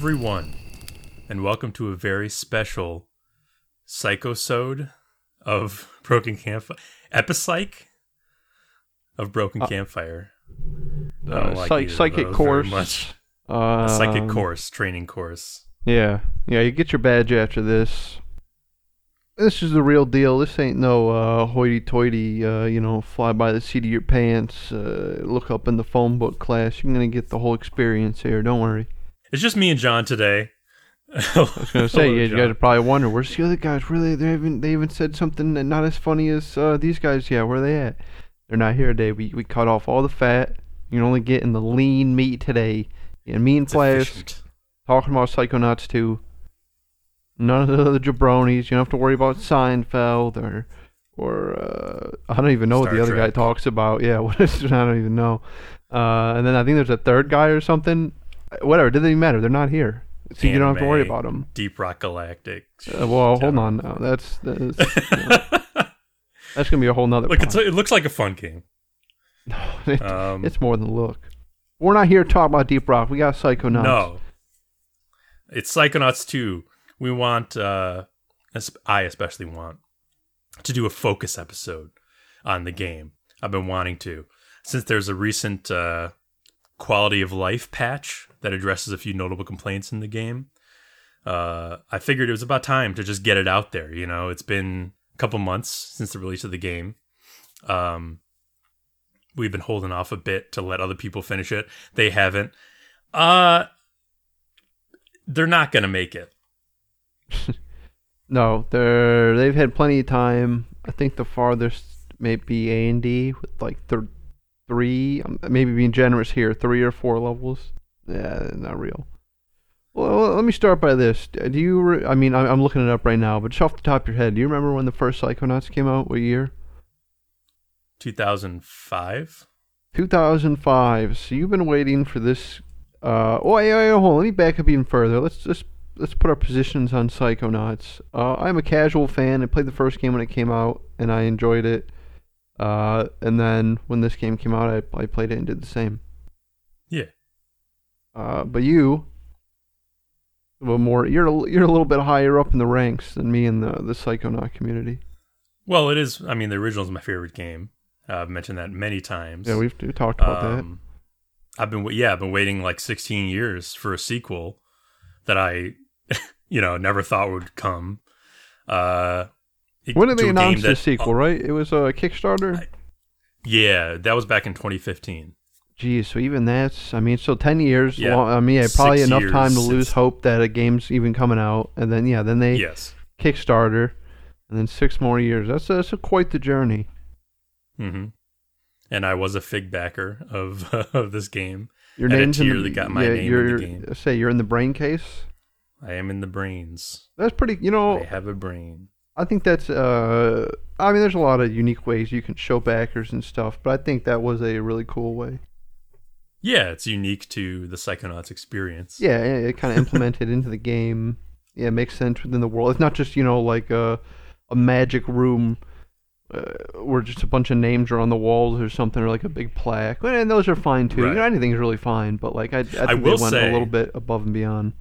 Everyone, and welcome to a very special psychosode of Broken Campfire Epipsych of Broken Campfire. I don't Uh, like psych- psychic course. much. A psychic Um, course, training course. Yeah, yeah. You get your badge after this. This is the real deal. This ain't no uh, hoity-toity, uh, you know, fly by the seat of your pants, uh, look up in the phone book class. You're gonna get the whole experience here. Don't worry. It's just me and John today. I I was gonna say, you, you guys probably wonder where's the other guys? Really, they? They even they even said something that not as funny as uh, these guys. Yeah, where are they at? They're not here today. We we cut off all the fat. You're only getting the lean meat today. And me and Flash talking about Psychonauts too. None of the other jabronis. You don't have to worry about Seinfeld or or uh, I don't even know what Star the other guy talks about. Yeah, what is it? I don't even know. Uh, and then I think there's a third guy or something. Whatever, it doesn't even matter. They're not here, so you don't have to worry about them. Deep Rock Galactic. Uh, well, hold on now. That's that's, that's gonna be a whole nother. Look, it looks like a fun game. It- Um, it's more than look. We're not here to talk about Deep Rock. We got Psychonauts. No. It's Psychonauts 2. We want, uh, I especially want, to do a focus episode on the game. I've been wanting to. Since there's a recent uh, quality of life patch that addresses a few notable complaints in the game, uh, I figured it was about time to just get it out there. You know, it's been a couple months since the release of the game. Um, we've been holding off a bit to let other people finish it. They haven't. Uh they're not gonna make it. No, they're they've had plenty of time. I think the farthest may be A and D with like th- three, um, maybe being generous here, three or four levels. Yeah, not real. Well, let me start by this. Do you? Re- I mean, I'm, I'm looking it up right now, but just off the top of your head, do you remember when the first Psychonauts came out? What year? 2005. 2005. So you've been waiting for this. Uh, oh, wait, wait, hold on. Let me back up even further. Let's just let's put our positions on Psychonauts. Uh, I'm a casual fan. I played the first game when it came out, and I enjoyed it. Uh, and then when this game came out, I, I played it and did the same. Uh, but you, little more. You're a, you're a little bit higher up in the ranks than me in the the Psychonaut community. Well, it is. I mean, the original is my favorite game. Uh, I've mentioned that many times. Yeah, we've, we talked about that. Um, I've been yeah, I've been waiting like 16 years for a sequel that I, you know, never thought would come. Uh, it- When did they announce the that- sequel? Right? It was a Kickstarter. I- Yeah, that was back in 2015. Geez, so even that's, I mean, so 10 years, Yeah. long, I mean, yeah, probably Six enough time to lose hope that a game's even coming out. And then, yeah, then they Yes. Kickstarter, and then six more years. That's, that's a, quite the journey. hmm And I was a fig backer of of this game. Your name's in the, that got my yeah, name in the game. Say you're in the brain case. I am in the brains. That's pretty, you know, I have a brain. I think that's, uh, I mean, there's a lot of unique ways you can show backers and stuff, but I think that was a really cool way. Yeah, it's unique to the Psychonauts experience. Yeah, it, kind of implemented into the game. Yeah, it makes sense within the world. It's not just you know like a a magic room uh, where just a bunch of names are on the walls or something, or like a big plaque. And those are fine too. You know, Right. anything's really fine, but like I, I think I they will went say- a little bit above and beyond.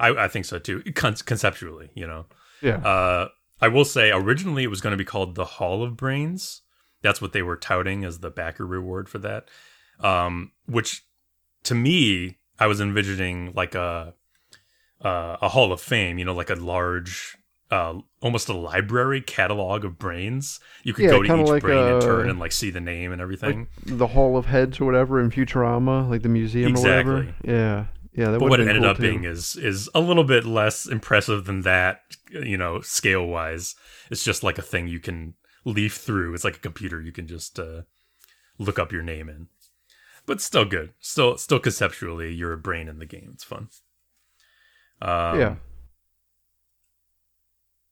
I, I think so too. Con- conceptually, you know. Yeah. Uh, I will say originally it was going to be called the Hall of Brains. That's what they were touting as the backer reward for that. Um, which to me, I was envisioning like a uh, a Hall of Fame. You know, like a large. Uh, almost a library catalog of brains. You could Yeah, go to each like, brain in uh, turn and like see the name and everything. Like the Hall of Heads or whatever in Futurama, like the museum or whatever. Exactly. Yeah. Yeah, that but what it ended cool, up too. being is is a little bit less impressive than that you know scale wise it's just like a thing you can leaf through it's like a computer you can just uh, look up your name in but still good. Still still conceptually you're a brain in the game. It's fun. Um, yeah.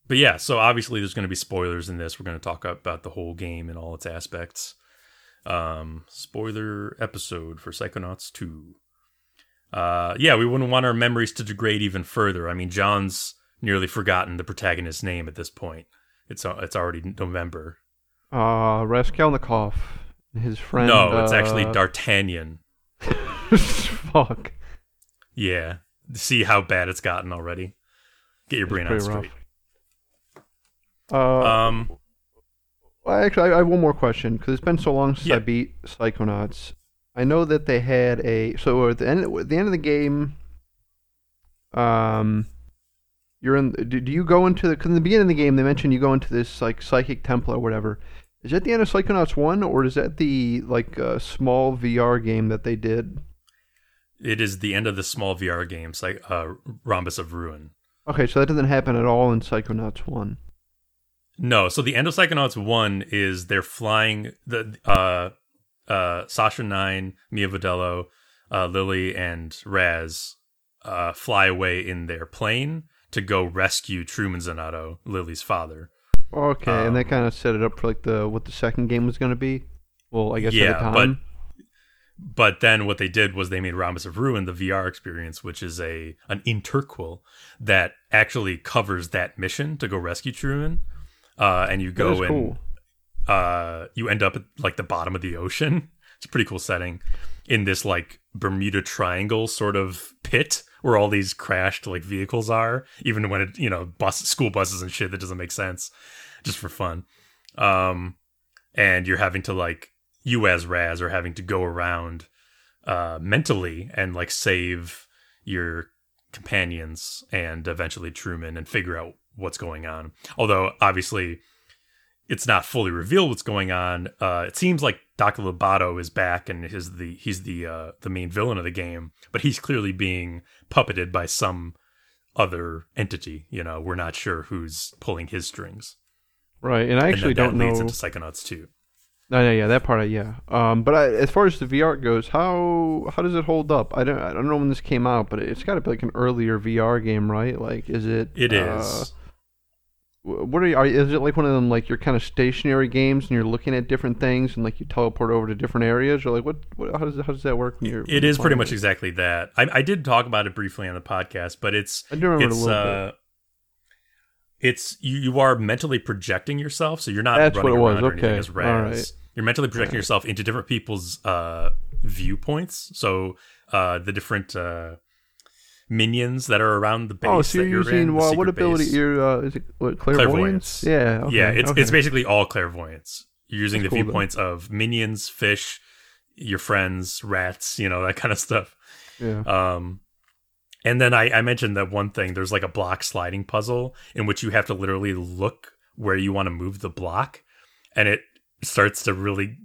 but yeah so obviously there's going to be spoilers in this. We're going to talk about the whole game and all its aspects. Um spoiler episode for psychonauts 2 uh yeah we wouldn't want our memories to degrade even further. I mean john's nearly forgotten the protagonist's name at this point. It's uh, it's already november. Uh, Raskolnikov, his friend. no it's actually uh, d'artagnan Fuck. Yeah, see how bad it's gotten already. Get your brain on straight. Uh, um, well, actually, I have one more question because it's been so long since yeah. I beat Psychonauts. I know that they had a so at the end at the end of the game. Um, you're in. Do, do you go into the? Because in the beginning of the game, they mentioned you go into this like psychic temple or whatever. Is that the end of Psychonauts one, or is that the like uh, small VR game that they did? It is the end of the small VR game, like uh, Rhombus of Ruin. Okay, so that doesn't happen at all in Psychonauts one. No, so the end of Psychonauts one is they're flying the uh uh Sasha Nein, Milla Vodello, uh, Lili, and Raz uh, fly away in their plane to go rescue Truman Zanotto, Lili's father. Okay, um, and that kind of set it up for like the what the second game was going to be. Well, I guess yeah, at the time. but but then what they did was they made Rhombus of Ruin the VR experience, which is a an interquel that actually covers that mission to go rescue Truman. Uh, and you go and cool. uh, you end up at like the bottom of the ocean. It's a pretty cool setting in this like Bermuda Triangle sort of pit where all these crashed like vehicles are, even when it you know bus school buses and shit that doesn't make sense, just for fun. Um, and you're having to like you as Raz are having to go around uh mentally and like save your companions and eventually Truman and figure out what's going on. Although obviously it's not fully revealed what's going on. Uh, it seems like Dr. Loboto is back and is the he's the uh, the main villain of the game, but he's clearly being puppeted by some other entity. You know, we're not sure who's pulling his strings. Right, and I actually and that, don't that know. Leads into Psychonauts too. No, yeah, yeah, that part, I, yeah. Um, but I, as far as the VR goes, how how does it hold up? I don't I don't know when this came out, but it's got to be like an earlier VR game, right? Like, is it? It uh, is what are you? Are, is it like one of them like you're kind of stationary games and you're looking at different things and like you teleport over to different areas or like what? what how does how does that work? When it is pretty much exactly that. I, I did talk about it briefly on the podcast, but it's I do remember it's, a little uh, bit. It's you, you are mentally projecting yourself, so you're not That's running what it was. Okay, as Raz. You're mentally projecting yourself into different people's uh, viewpoints. So uh, the different uh, minions that are around the base. Oh, so you're using in, what, what ability? Base. You're uh, is it what, clairvoyance? clairvoyance? Yeah, okay, yeah. It's okay. it's basically all clairvoyance. You're using That's the cool, viewpoints though. of minions, fish, your friends, rats, you know that kind of stuff. Yeah. Um, and then I, I mentioned that one thing. There's like a block sliding puzzle in which you have to literally look where you want to move the block, and it starts to really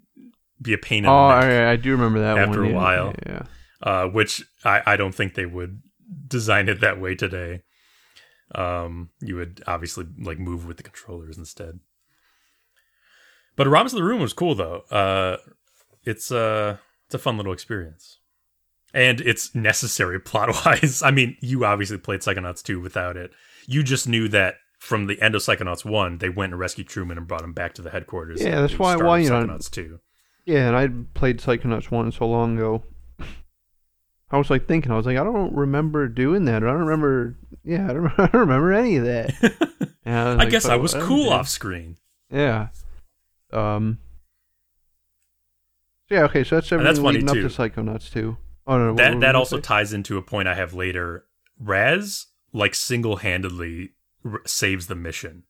be a pain in oh, the neck. I, I do remember that after one, a while. Yeah, yeah. Uh, which I, I don't think they would design it that way today. Um, you would obviously like move with the controllers instead. But of the Room was cool though. Uh, it's uh it's a fun little experience, and it's necessary plot wise. I mean, you obviously played Psychonauts 2 without it. You just knew that from the end of Psychonauts 1, they went and rescued Truman and brought him back to the headquarters. Yeah, that's why why you Psychonauts know. 2. Yeah, and I played Psychonauts 1 so long ago. I was like thinking, I was like, I don't remember doing that. Or I don't remember. Yeah, I don't, I don't remember any of that. I, I like, guess I was cool off screen. Yeah. Um. Yeah. Okay. So that's everything that's leading up to Psychonauts too. Oh no. That that also say? ties into a point I have later. Raz like single handedly r- saves the mission.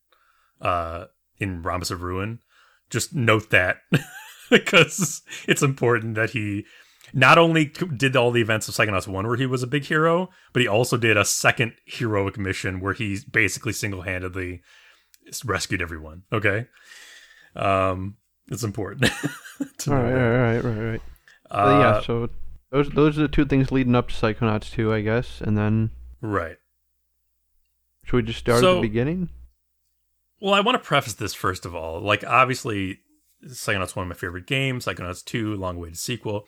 Uh, in Rhombus of Ruin. Just note that because it's important that he not only did all the events of Psychonauts 1 where he was a big hero, but he also did a second heroic mission where he basically single-handedly rescued everyone. Okay? Um it's important. all right, all right, right, right, Uh, yeah, so those those are the two things leading up to Psychonauts 2, I guess, and then Right. Should we just start so, at the beginning? Well, I want to preface this first of all. Like obviously Psychonauts 1 of my favorite games, Psychonauts 2, long awaited sequel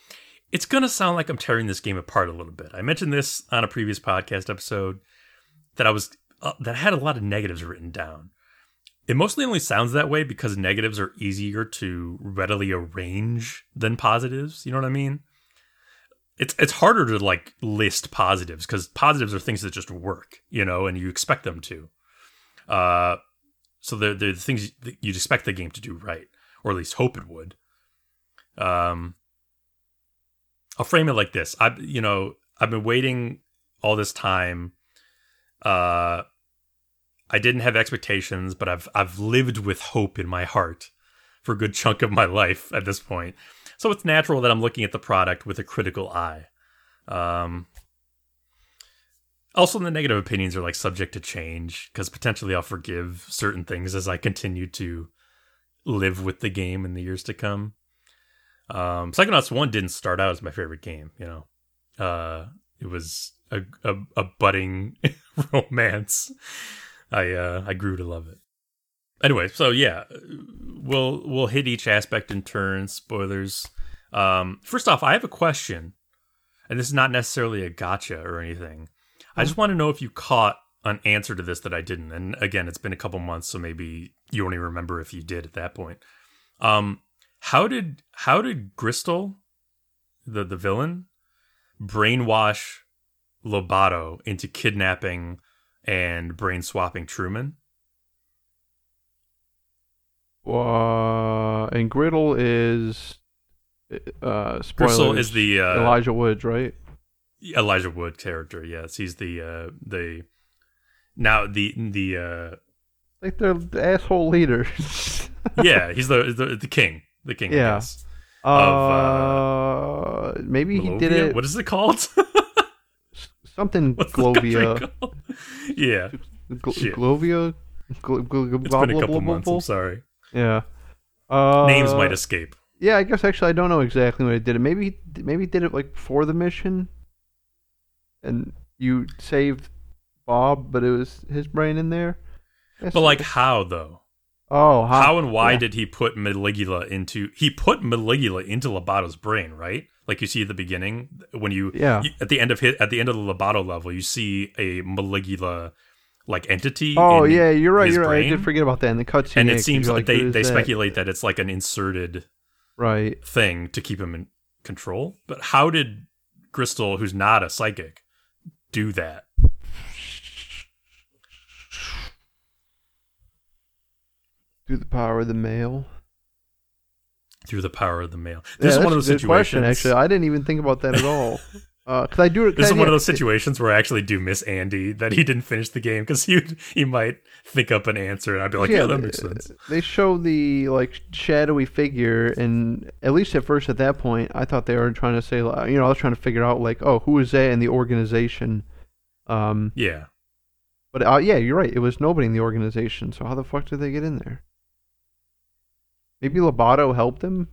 it's going to sound like I'm tearing this game apart a little bit. I mentioned this on a previous podcast episode that I was uh, that had a lot of negatives written down. It mostly only sounds that way because negatives are easier to readily arrange than positives. You know what I mean? It's it's harder to like list positives because positives are things that just work, you know, and you expect them to. Uh, so they're, they're the things you'd expect the game to do right, or at least hope it would. Um, I'll frame it like this. I, you know, I've been waiting all this time. Uh, I didn't have expectations, but I've I've lived with hope in my heart for a good chunk of my life at this point. So it's natural that I'm looking at the product with a critical eye. Um, also, the negative opinions are like subject to change because potentially I'll forgive certain things as I continue to live with the game in the years to come. Um, Psychonauts One didn't start out as my favorite game. You know, uh, it was a, a, a budding romance. I uh, I grew to love it. Anyway, so yeah, we'll we'll hit each aspect in turn. Spoilers. Um, first off, I have a question, and this is not necessarily a gotcha or anything. I just want to know if you caught an answer to this that I didn't. And again, it's been a couple months, so maybe you only remember if you did at that point. Um, how did how did Gristol, the the villain, brainwash Loboto into kidnapping and brain swapping Truman? Uh, and Griddle is uh spoilers, Gristol is the uh, Elijah Woods, right? Elijah Wood character. Yes, he's the uh the now the the uh Like the, the asshole leader. yeah he's the the, the king the king. Yeah. Yes. uh, Of, maybe he did it What is it called? something What's Glovia. called? yeah, Gl- Glovia. Gl- gl- it's been a couple blah, blah, months. blah. I'm sorry. Yeah. Uh, Names might escape. Yeah, I guess actually I don't know exactly when it did it. Maybe maybe he did it like before the mission, and you saved Bob, but it was his brain in there. Guess- But like how though? Oh, how, How and why yeah. did he put Maligula into? He put Maligula into Loboto's brain, right? Like you see at the beginning when you, Yeah. you- at the end of hit at the end of the Loboto level, you see a Maligula like entity. Oh yeah, you're right. You're right. I did forget about that in the cutscene. and it seems like they "Who is they that?" speculate that it's like an inserted Right. thing to keep him in control. But how did Gristol, who's not a psychic, do that? Through the power of the mail. Through the power of the mail. This yeah, is one of those good question. Actually, I didn't even think about that at all. Because I do. this is cause, one of those situations where I actually do miss Andy that he didn't finish the game because he he might think up an answer and I'd be like, yeah, that makes they- sense. They show the like shadowy figure, and at least at first, at that point, I thought they were trying to say, you know, I was trying to figure out like, oh, who is that in the organization? Um, Yeah, but uh, yeah, you're right. It was nobody in the organization. So how the fuck did they get in there? Maybe Loboto helped him.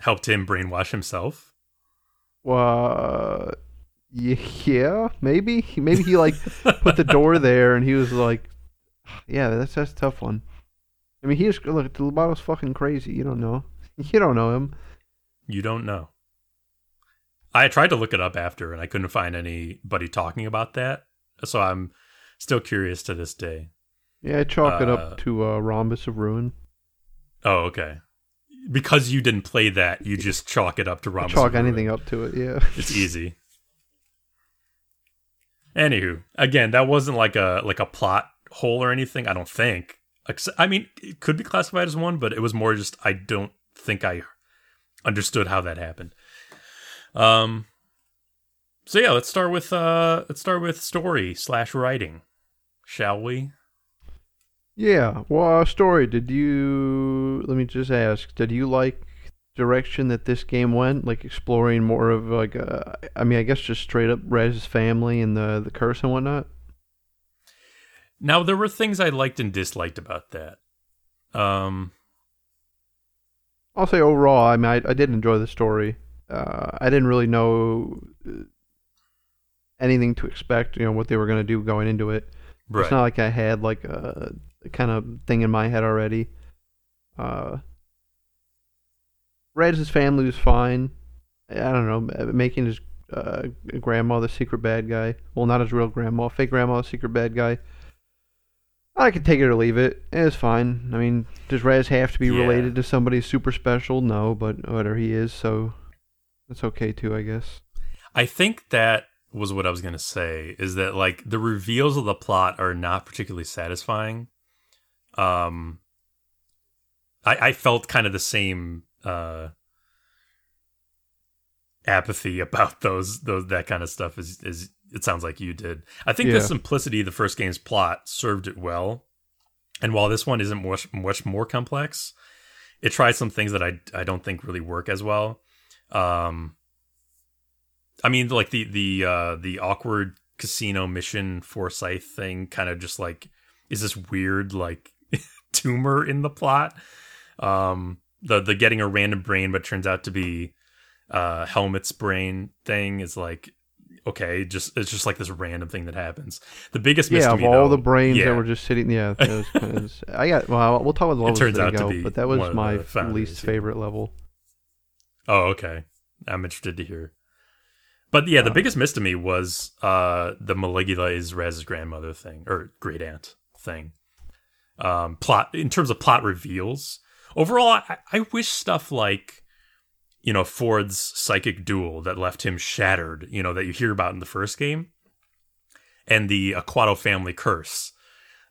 helped him brainwash himself. Uh, yeah, maybe. Maybe he like put the door there, and he was like, "Yeah, that's that's a tough one." I mean, he's look. Loboto's fucking crazy. You don't know. You don't know him. You don't know. I tried to look it up after and I couldn't find anybody talking about that. So I'm still curious to this day. Yeah, I chalk it Uh, up to uh, Rhombus of Ruin. Oh, okay. Because you didn't play that, you just chalk it up to Rhombus. chalk anything up to it. Yeah. It's easy. Anywho, again, that wasn't like a like a plot hole or anything. I don't think. I mean, it could be classified as one, but it was more just I don't think I understood how that happened. Um. So yeah, let's start with uh let's start with story slash writing, shall we? Yeah. Well, uh, story. Did you? Let me just ask. Did you like direction that this game went? Like exploring more of like uh, I mean, I guess just straight up Raz's family and the the curse and whatnot. Now there were things I liked and disliked about that. Um. I'll say overall, I mean, I, I did enjoy the story. Uh, I didn't really know uh, anything to expect. You know what they were going to do going into it. Right. It's not like I had like a, a kind of thing in my head already. Uh, Red's family was fine. I don't know, making his uh, grandma the secret bad guy. Well, not his real grandma, fake grandma, the secret bad guy. I could take it or leave it. It's fine. I mean, does Raz have to be Yeah. related to somebody super special? No, but whatever he is, so that's okay too, I guess. I think that was what I was going to say is that like the reveals of the plot are not particularly satisfying. Um I I felt kind of the same uh apathy about those those that kind of stuff is is it sounds like you did. I think Yeah. the simplicity of the first game's plot served it well. And while this one isn't much much more complex, it tries some things that I I don't think really work as well. Um I mean like the the uh the awkward casino mission Forsythe thing kind of just like is this weird like tumor in the plot. Um the the getting a random brain but turns out to be uh Helmut's brain thing is like okay just it's just like this random thing that happens the biggest Yeah, of all the brains yeah. that were just sitting. Yeah, was of, I got. Well, we'll talk about the levels turns out to go, be but that was my least yeah. favorite level. oh okay i'm interested to hear but yeah the Uh, biggest miss to me was uh the maligula is raz's grandmother thing or great aunt thing um plot in terms of plot reveals. Overall I, I wish stuff like you know ford's psychic duel that left him shattered you know that you hear about in the first game and the aquato family curse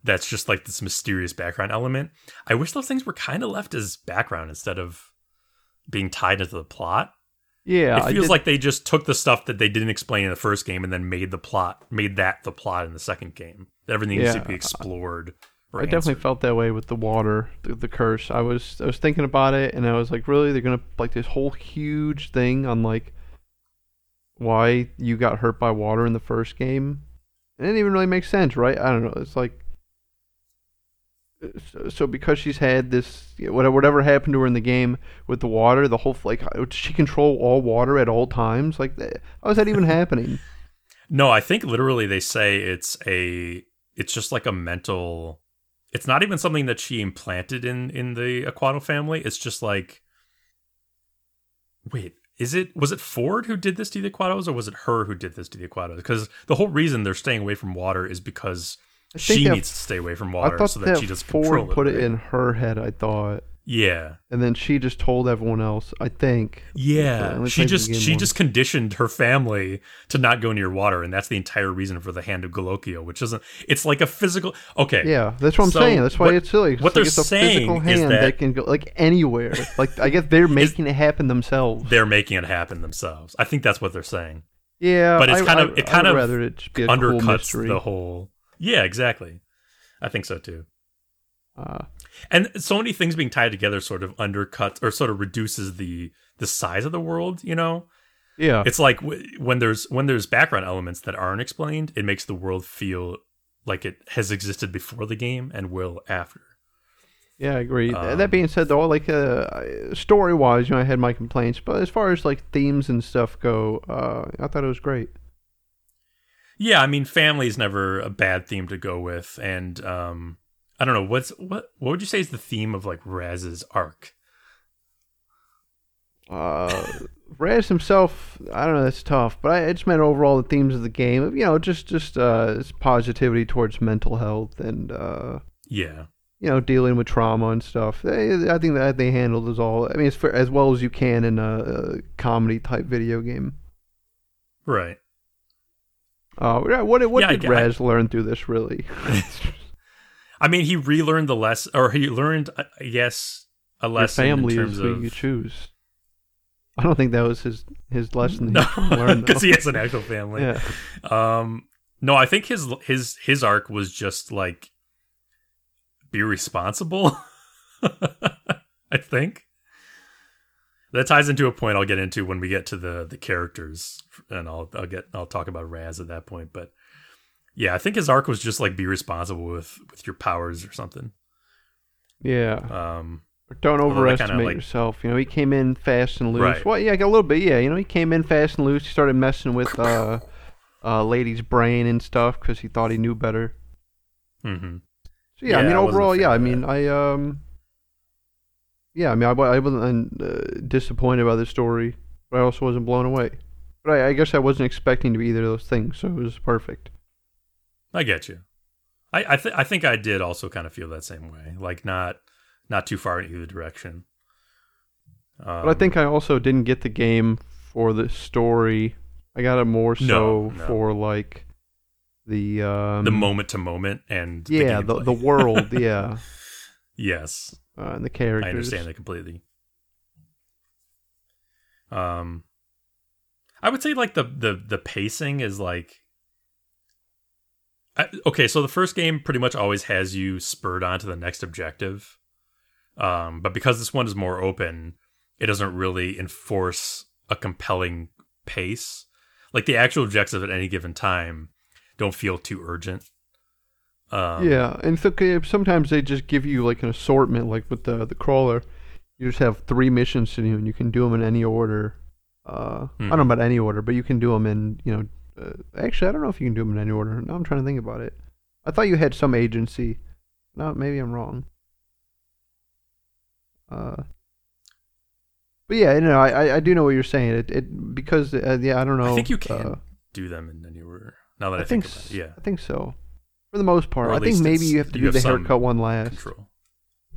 that's just like this mysterious background element. I wish those things were kind of left as background instead of being tied into the plot. Yeah, it feels like they just took the stuff that they didn't explain in the first game and then made the plot made that the plot in the second game. Everything needs to be explored I definitely felt that way with the water, the, the curse. I was I was thinking about it, and I was like, really, they're gonna like this whole huge thing on like why you got hurt by water in the first game. It didn't even really make sense, right? I don't know. It's like so, so because she's had this whatever whatever happened to her in the game with the water, the whole like does she control all water at all times? Like, how is that even happening? no i think literally they say it's a it's just like a mental it's not even something that she implanted in in the aquato family it's just like wait is it was it ford who did this to the aquatos or was it her who did this to the aquatos because the whole reason they're staying away from water is because she needs to stay away from water so that, that, she doesn't Ford control put it, it in her head. I thought. Yeah and then she just told everyone else. I think. Yeah, she just she once. just conditioned her family to not go near water, and that's the entire reason for the hand of Galochio, which isn't. It's like a physical. Okay, Yeah, that's what I'm So, saying. That's why what- it's silly. What they're it's a saying physical is hand that- can go like anywhere. like I guess they're making it happen themselves. they're making it happen themselves. I think that's what they're saying. Yeah, but it's I- kind of- I- it kind I would of rather it a cool Undercuts mystery. the whole. Yeah, exactly. I think so too. Uh, And so many things being tied together sort of undercuts or sort of reduces the the size of the world. You know, yeah, it's like w- when there's when there's background elements that aren't explained, it makes the world feel like it has existed before the game and will after. yeah, I agree. Um, that being said, though, like uh, story wise, you know, I had my complaints, but as far as like themes and stuff go, uh, I thought it was great. Yeah, I mean, family is never a bad theme to go with, and um, I don't know what's what. What would you say is the theme of like Raz's arc? Uh, Raz himself, I don't know, that's tough, but I, I just meant overall the themes of the game. You know, just just uh, it's positivity towards mental health and uh, Yeah, you know, dealing with trauma and stuff. They, I think that they handled as all. I mean, as, as well as you can in a, a comedy type video game. right. Uh, what what Yeah, I did I- Raz learn through this? Really? I mean, he relearned the lesson, or he learned, I guess, a Your lesson family in is terms who of you choose. I don't think that was his his lesson. no, He was trying to learn, because though. he has an actual family. yeah. Um, no, I think his his his arc was just like be responsible. I think that ties into a point I'll get into when we get to the the characters, and I'll I'll get I'll talk about Raz at that point. But yeah, I think his arc was just like be responsible with with your powers or something. Yeah. Um, Don't overestimate like- yourself. You know, he came in fast and loose. Right. Well, yeah, a little bit. Yeah, you know, he came in fast and loose. He started messing with uh, uh, lady's brain and stuff because he thought he knew better. mhm. So yeah, I mean, I overall, yeah, I mean, I um, yeah, I mean, I, I wasn't uh, disappointed by the story, but I also wasn't blown away. But I, I guess I wasn't expecting to be either of those things, so it was perfect. I get you. I I, th- I think I did also kind of feel that same way, like not not too far in either direction. Um, But I think I also didn't get the game for the story. I got it more so No, no. for like the um, the moment to moment and yeah, the, the the world, yeah, yes, uh, and the characters. I understand that completely. Um, I would say like the the the pacing is like I, okay, so the first game pretty much always has you spurred on to the next objective. Um, but because this one is more open, it doesn't really enforce a compelling pace. Like the actual objectives at any given time don't feel too urgent. Um, yeah, and okay. Sometimes they just give you like an assortment, like with the the crawler. You just have three missions to do, and you can do them in any order. Uh, hmm. I don't know about any order, but you can do them in you know. Uh, actually, I don't know if you can do them in any order. Now I'm trying to think about it. I thought you had some agency. No, maybe I'm wrong. Uh, but yeah, you know, I I do know what you're saying. It it because uh, yeah, I don't know. I think you can uh, do them in any order. Now that I, I think, think yeah, I think so. For the most part, I think maybe you have to do the haircut one last. Control.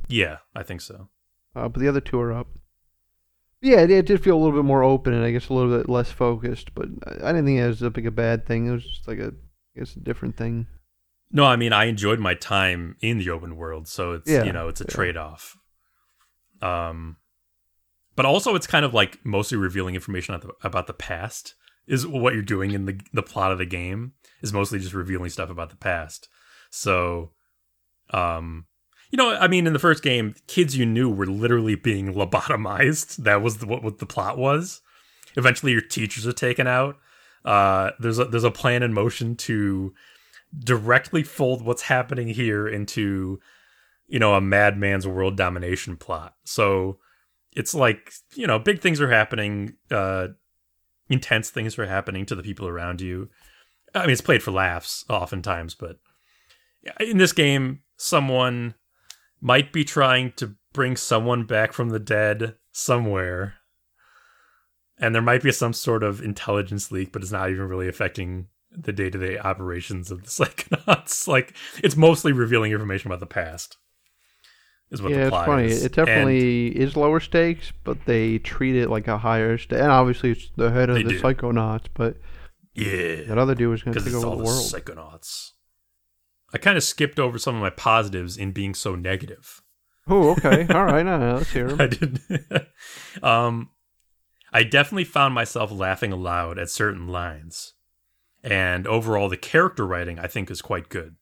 Yeah, I think so. Uh, but the other two are up. Yeah, it, it, did feel a little bit more open and I guess a little bit less focused, but I didn't think it was a big a bad thing. It was just like a, I guess, a different thing. No, I mean I enjoyed my time in the open world, so it's yeah, you know it's a yeah. trade off. Um, but also it's kind of like mostly revealing information about the, about the past is what you're doing in the the plot of the game is mostly just revealing stuff about the past. So, um, you know, I mean, in the first game, kids you knew were literally being lobotomized. That was the, what, what the plot was. Eventually, your teachers are taken out. Uh, there's a there's a plan in motion to directly fold what's happening here into, you know, a madman's world domination plot. So it's like you know, big things are happening. Uh, intense things are happening to the people around you. I mean, it's played for laughs oftentimes, but in this game, someone might be trying to bring someone back from the dead somewhere. And there might be some sort of intelligence leak, but it's not even really affecting the day to day operations of the Psychonauts. like, it's mostly revealing information about the past. Is what yeah, it's funny. Is. It definitely and is lower stakes, but they treat it like a higher stake. And obviously, it's the head of the do. Psychonauts, but yeah, that other dude was going to take over the, the world. Psychonauts. I kind of skipped over some of my positives in being so negative. Oh, okay. All right. Now let's hear them. I did. um, I definitely found myself laughing aloud at certain lines, and overall, the character writing I think is quite good.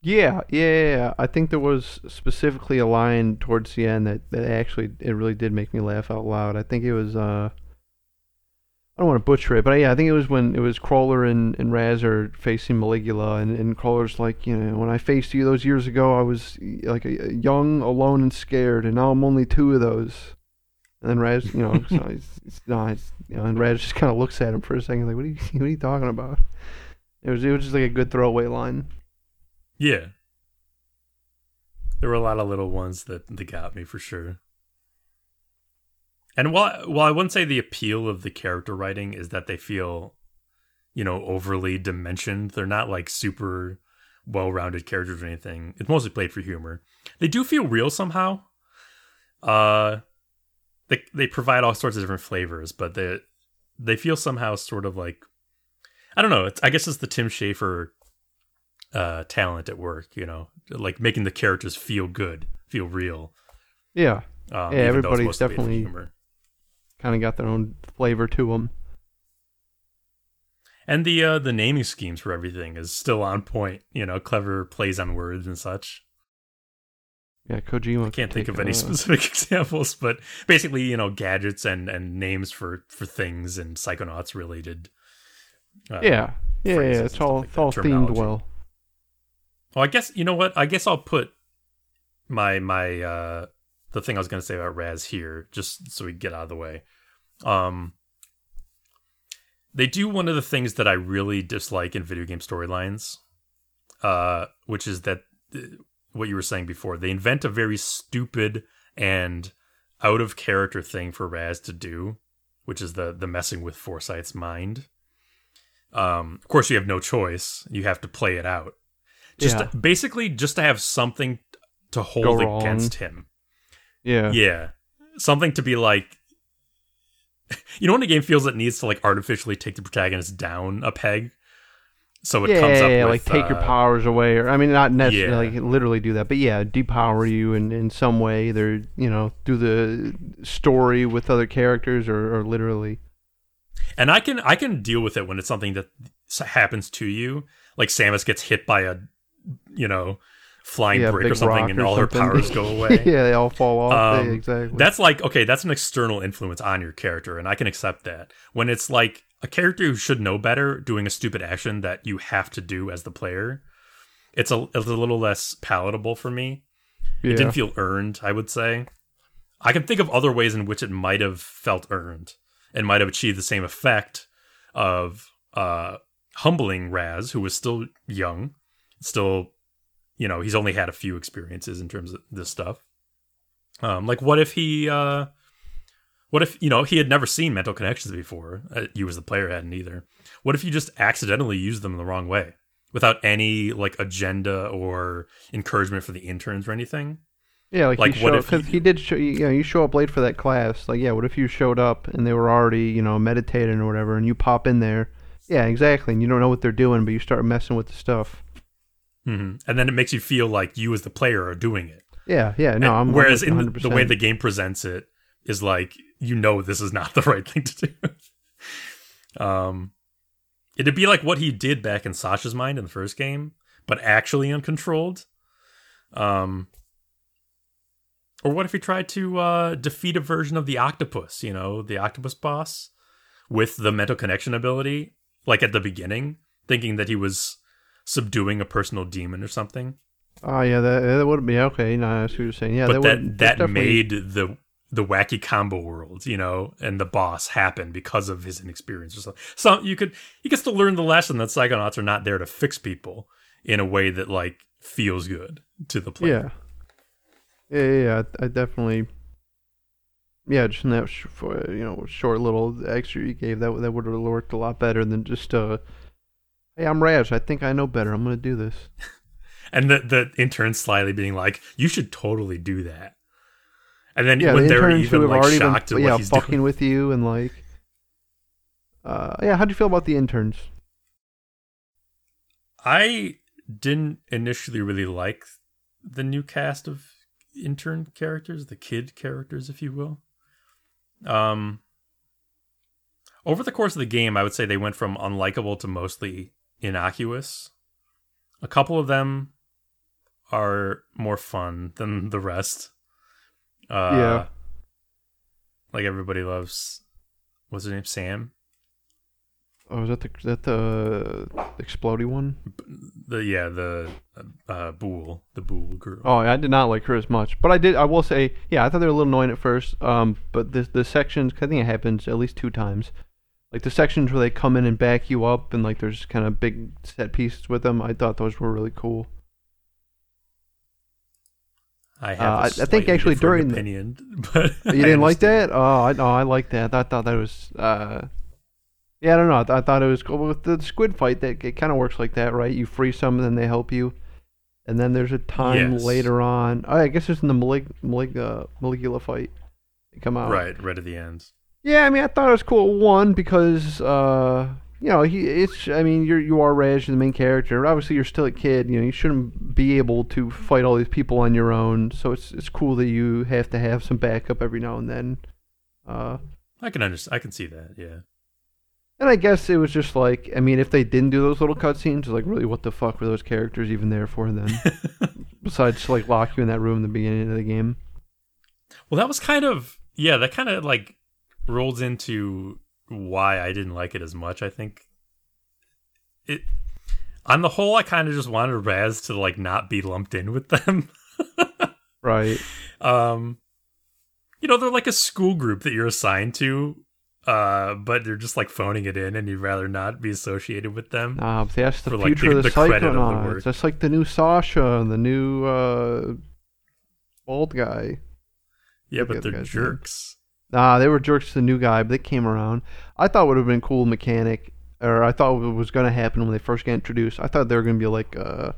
Yeah, yeah, yeah, I think there was specifically a line towards the end that, that actually it really did make me laugh out loud. I think it was uh I don't want to butcher it, but yeah, I think it was when it was Crawler and, and Raz are facing Maligula, and, and Crawler's like, you know, when I faced you those years ago, I was like a, a young, alone, and scared, and now I'm only two of those. And then Raz, you know, so he's, he's, no, he's, you know, and Raz just kind of looks at him for a second, like, what are you, what are you talking about? It was, it was just like a good throwaway line. Yeah. There were a lot of little ones that, that got me for sure. And while while I wouldn't say the appeal of the character writing is that they feel, you know, overly dimensioned, they're not like super well-rounded characters or anything. It's mostly played for humor. They do feel real somehow. Uh they they provide all sorts of different flavors, but they they feel somehow sort of like I don't know, it's I guess it's the Tim Schafer uh talent at work, you know, like making the characters feel good, feel real. Yeah. Um, yeah, everybody's definitely kind of got their own flavor to them. And the uh, the naming schemes for everything is still on point. You know, clever plays on words and such. Yeah, Kojima. I can't think of any specific examples, but basically, you know, gadgets and, and names for, for things and psychonauts related. Uh, yeah, yeah, yeah. It's all like it's all themed well. Well, I guess you know what. I guess I'll put my my uh, the thing I was going to say about Raz here, just so we get out of the way. Um, they do one of the things that I really dislike in video game storylines, uh, which is that uh, what you were saying before. They invent a very stupid and out of character thing for Raz to do, which is the the messing with Forsythe's mind. Um, of course, you have no choice; you have to play it out. Just yeah. to, basically, just to have something to hold against him. Yeah. Yeah. Something to be like you know when a game feels it needs to like artificially take the protagonist down a peg so it yeah, comes up yeah, with, like take uh, your powers away or i mean not necessarily yeah. like literally do that but yeah depower you in, in some way either you know through the story with other characters or, or literally And I can I can deal with it when it's something that happens to you, like Samus gets hit by a, you know, flying Yeah, brick or something, and or all something. her powers go away. yeah, they all fall off. Um, Yeah, exactly. That's like okay, that's an external influence on your character, and I can accept that. When it's like a character who should know better doing a stupid action that you have to do as the player, it's a it's a little less palatable for me. yeah. It didn't feel earned, I would say. I can think of other ways in which it might have felt earned and might have achieved the same effect of uh humbling Raz, who was still young, still you know, he's only had a few experiences in terms of this stuff. Um like what if he uh what if you know he had never seen mental connections before? Uh, you as the player hadn't either. What if you just accidentally used them the wrong way without any like agenda or encouragement for the interns or anything? Yeah, like, Like, he what showed if because you- he did show you know you show up late for that class. Like, yeah, what if you showed up and they were already you know meditating or whatever, and you pop in there? Yeah, exactly. And you don't know what they're doing, but you start messing with the stuff. Hmm And then it makes you feel like you as the player are doing it. Yeah, yeah. No, I'm Whereas in 100%. the way the game presents it is like you know this is not the right thing to do. um, it'd be like what he did back in Sasha's mind in the first game, but actually uncontrolled. Um, or what if he tried to uh, defeat a version of the octopus? You know, the octopus boss with the mental connection ability, like at the beginning, thinking that he was subduing a personal demon or something. Oh yeah, that that would be okay. No, see what you're saying. Yeah, but that that would, that, that's made the the wacky combo world, you know, and the boss happen because of his inexperience or something. So you could he gets to learn the lesson that psychonauts are not there to fix people in a way that like feels good to the player. Yeah. Yeah, yeah, yeah. I, I definitely. Yeah, just in that sh- for, you know short little extra you gave that that would have worked a lot better than just uh. Hey, I'm Raz. I think I know better. I'm gonna do this. And the the intern slyly being like, "You should totally do that." And then Yeah, when the they're interns who even have like already shocked been at yeah what he's fucking doing, with you and like. Uh, yeah. How do you feel about the interns? I didn't initially really like the new cast of intern characters, the kid characters, if you will. Um, over the course of the game, I would say they went from unlikable to mostly innocuous. A couple of them are more fun than the rest. Uh, Yeah. like everybody loves. What's his name? Sam. Oh, is that the that the explodey one? The yeah the uh, Boole the Boole girl. Oh, I did not like her as much, but I did. I will say, yeah, I thought they were a little annoying at first. Um, but the the sections, I think it happens at least two times. Like the sections where they come in and back you up, and like there's kind of big set pieces with them. I thought those were really cool. I have Uh, I- think actually during the- opinion, but You didn't like that? Oh, I no, I like that. I thought that was. Uh, yeah, I don't know. I, th- I thought it was cool with the squid fight. That it kind of works like that, right? You free some, and then they help you, and then there's a time Yes. later on. Oh, I guess it's in the Malig, Malig, uh, Maligula fight. They come out. right, right at the end. Yeah, I mean, I thought it was cool. One because uh, you know, he it's. I mean, you're you are Raz, you're the main character. Obviously, you're still a kid. You know, you shouldn't be able to fight all these people on your own. So it's it's cool that you have to have some backup every now and then. Uh, I can understand. I can see that. Yeah. and I guess it was just like, I mean, if they didn't do those little cutscenes, like, really, what the fuck were those characters even there for then? Besides, to, like lock you in that room in the beginning of the game. well, that was kind of yeah. That kind of like rolls into why I didn't like it as much. I think it on the whole, I kind of just wanted Raz to like not be lumped in with them. Right. um, you know, they're like a school group that you're assigned to. Uh, but they're just like phoning it in, and you'd rather not be associated with them. Nah, but that's the For, like, future the- of the, the credit of the Psychonauts. work. That's like the new Sasha and the new uh, bald guy. Yeah, but the they're jerks. Nah, they were jerks to the new guy, but they came around. I thought would have been cool mechanic, or I thought what was going to happen when they first got introduced. I thought they were going to be like uh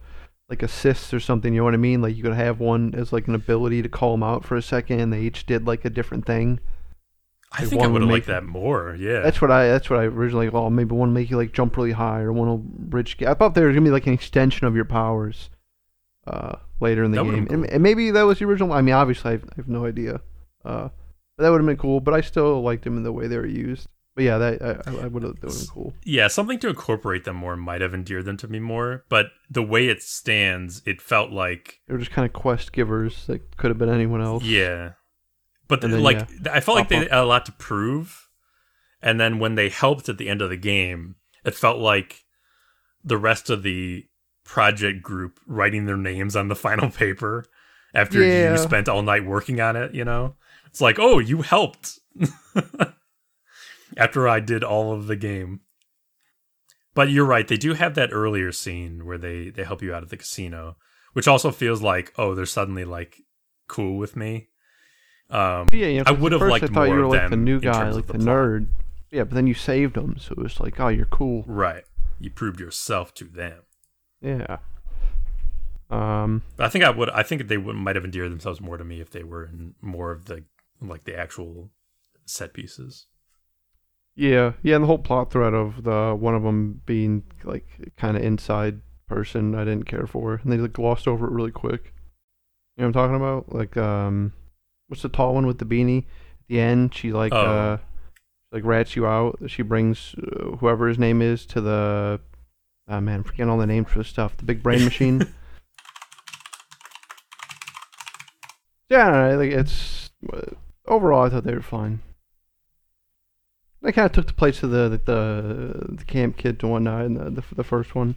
like assists or something. You know what I mean? Like you could have one as like an ability to call them out for a second, and they each did like a different thing. I Like, think I would have liked that more. Yeah. That's what I. That's what I originally. Oh, maybe one make you like jump really high, or one will bridge. I thought there was gonna be like an extension of your powers, uh, later in the That game, and, and maybe that was the original. I mean, obviously, I have, I have no idea. Uh, but that would have been cool. But I still liked them in the way they were used. But yeah, that I, I would have been cool. Yeah, something to incorporate them more might have endeared them to me more. But the way it stands, it felt like they were just kind of quest givers. That could have been anyone else. Yeah, but the, then, like yeah, I felt like they had a lot to prove. And then when they helped at the end of the game, it felt like the rest of the project group writing their names on the final paper after yeah. you spent all night working on it. You know, it's like, oh, you helped. after I did all of the game. But you're right, they do have that earlier scene where they they help you out at the casino, which also feels like oh they're suddenly like cool with me. Um, yeah, you know, I would have liked I thought more you were like the new guy, like the, the nerd. Yeah, but then you saved them, so it was like oh you're cool. Right, you proved yourself to them. Yeah. Um, I think I would. I think they would might have endeared themselves more to me if they were in more of the like the actual set pieces. Yeah, yeah, and the whole plot thread of the one of them being like kind of inside person, I didn't care for, and they like glossed over it really quick. You know what I'm talking about? Like, um, what's the tall one with the beanie? At the end, she like oh. uh, like rats you out. She brings uh, whoever his name is to the. Uh, man, I'm forgetting all the names for the stuff. The big brain machine. yeah, like it's overall, I thought they were fine. They kind of took the place of the the, the camp kids and whatnot in the, the, the first one.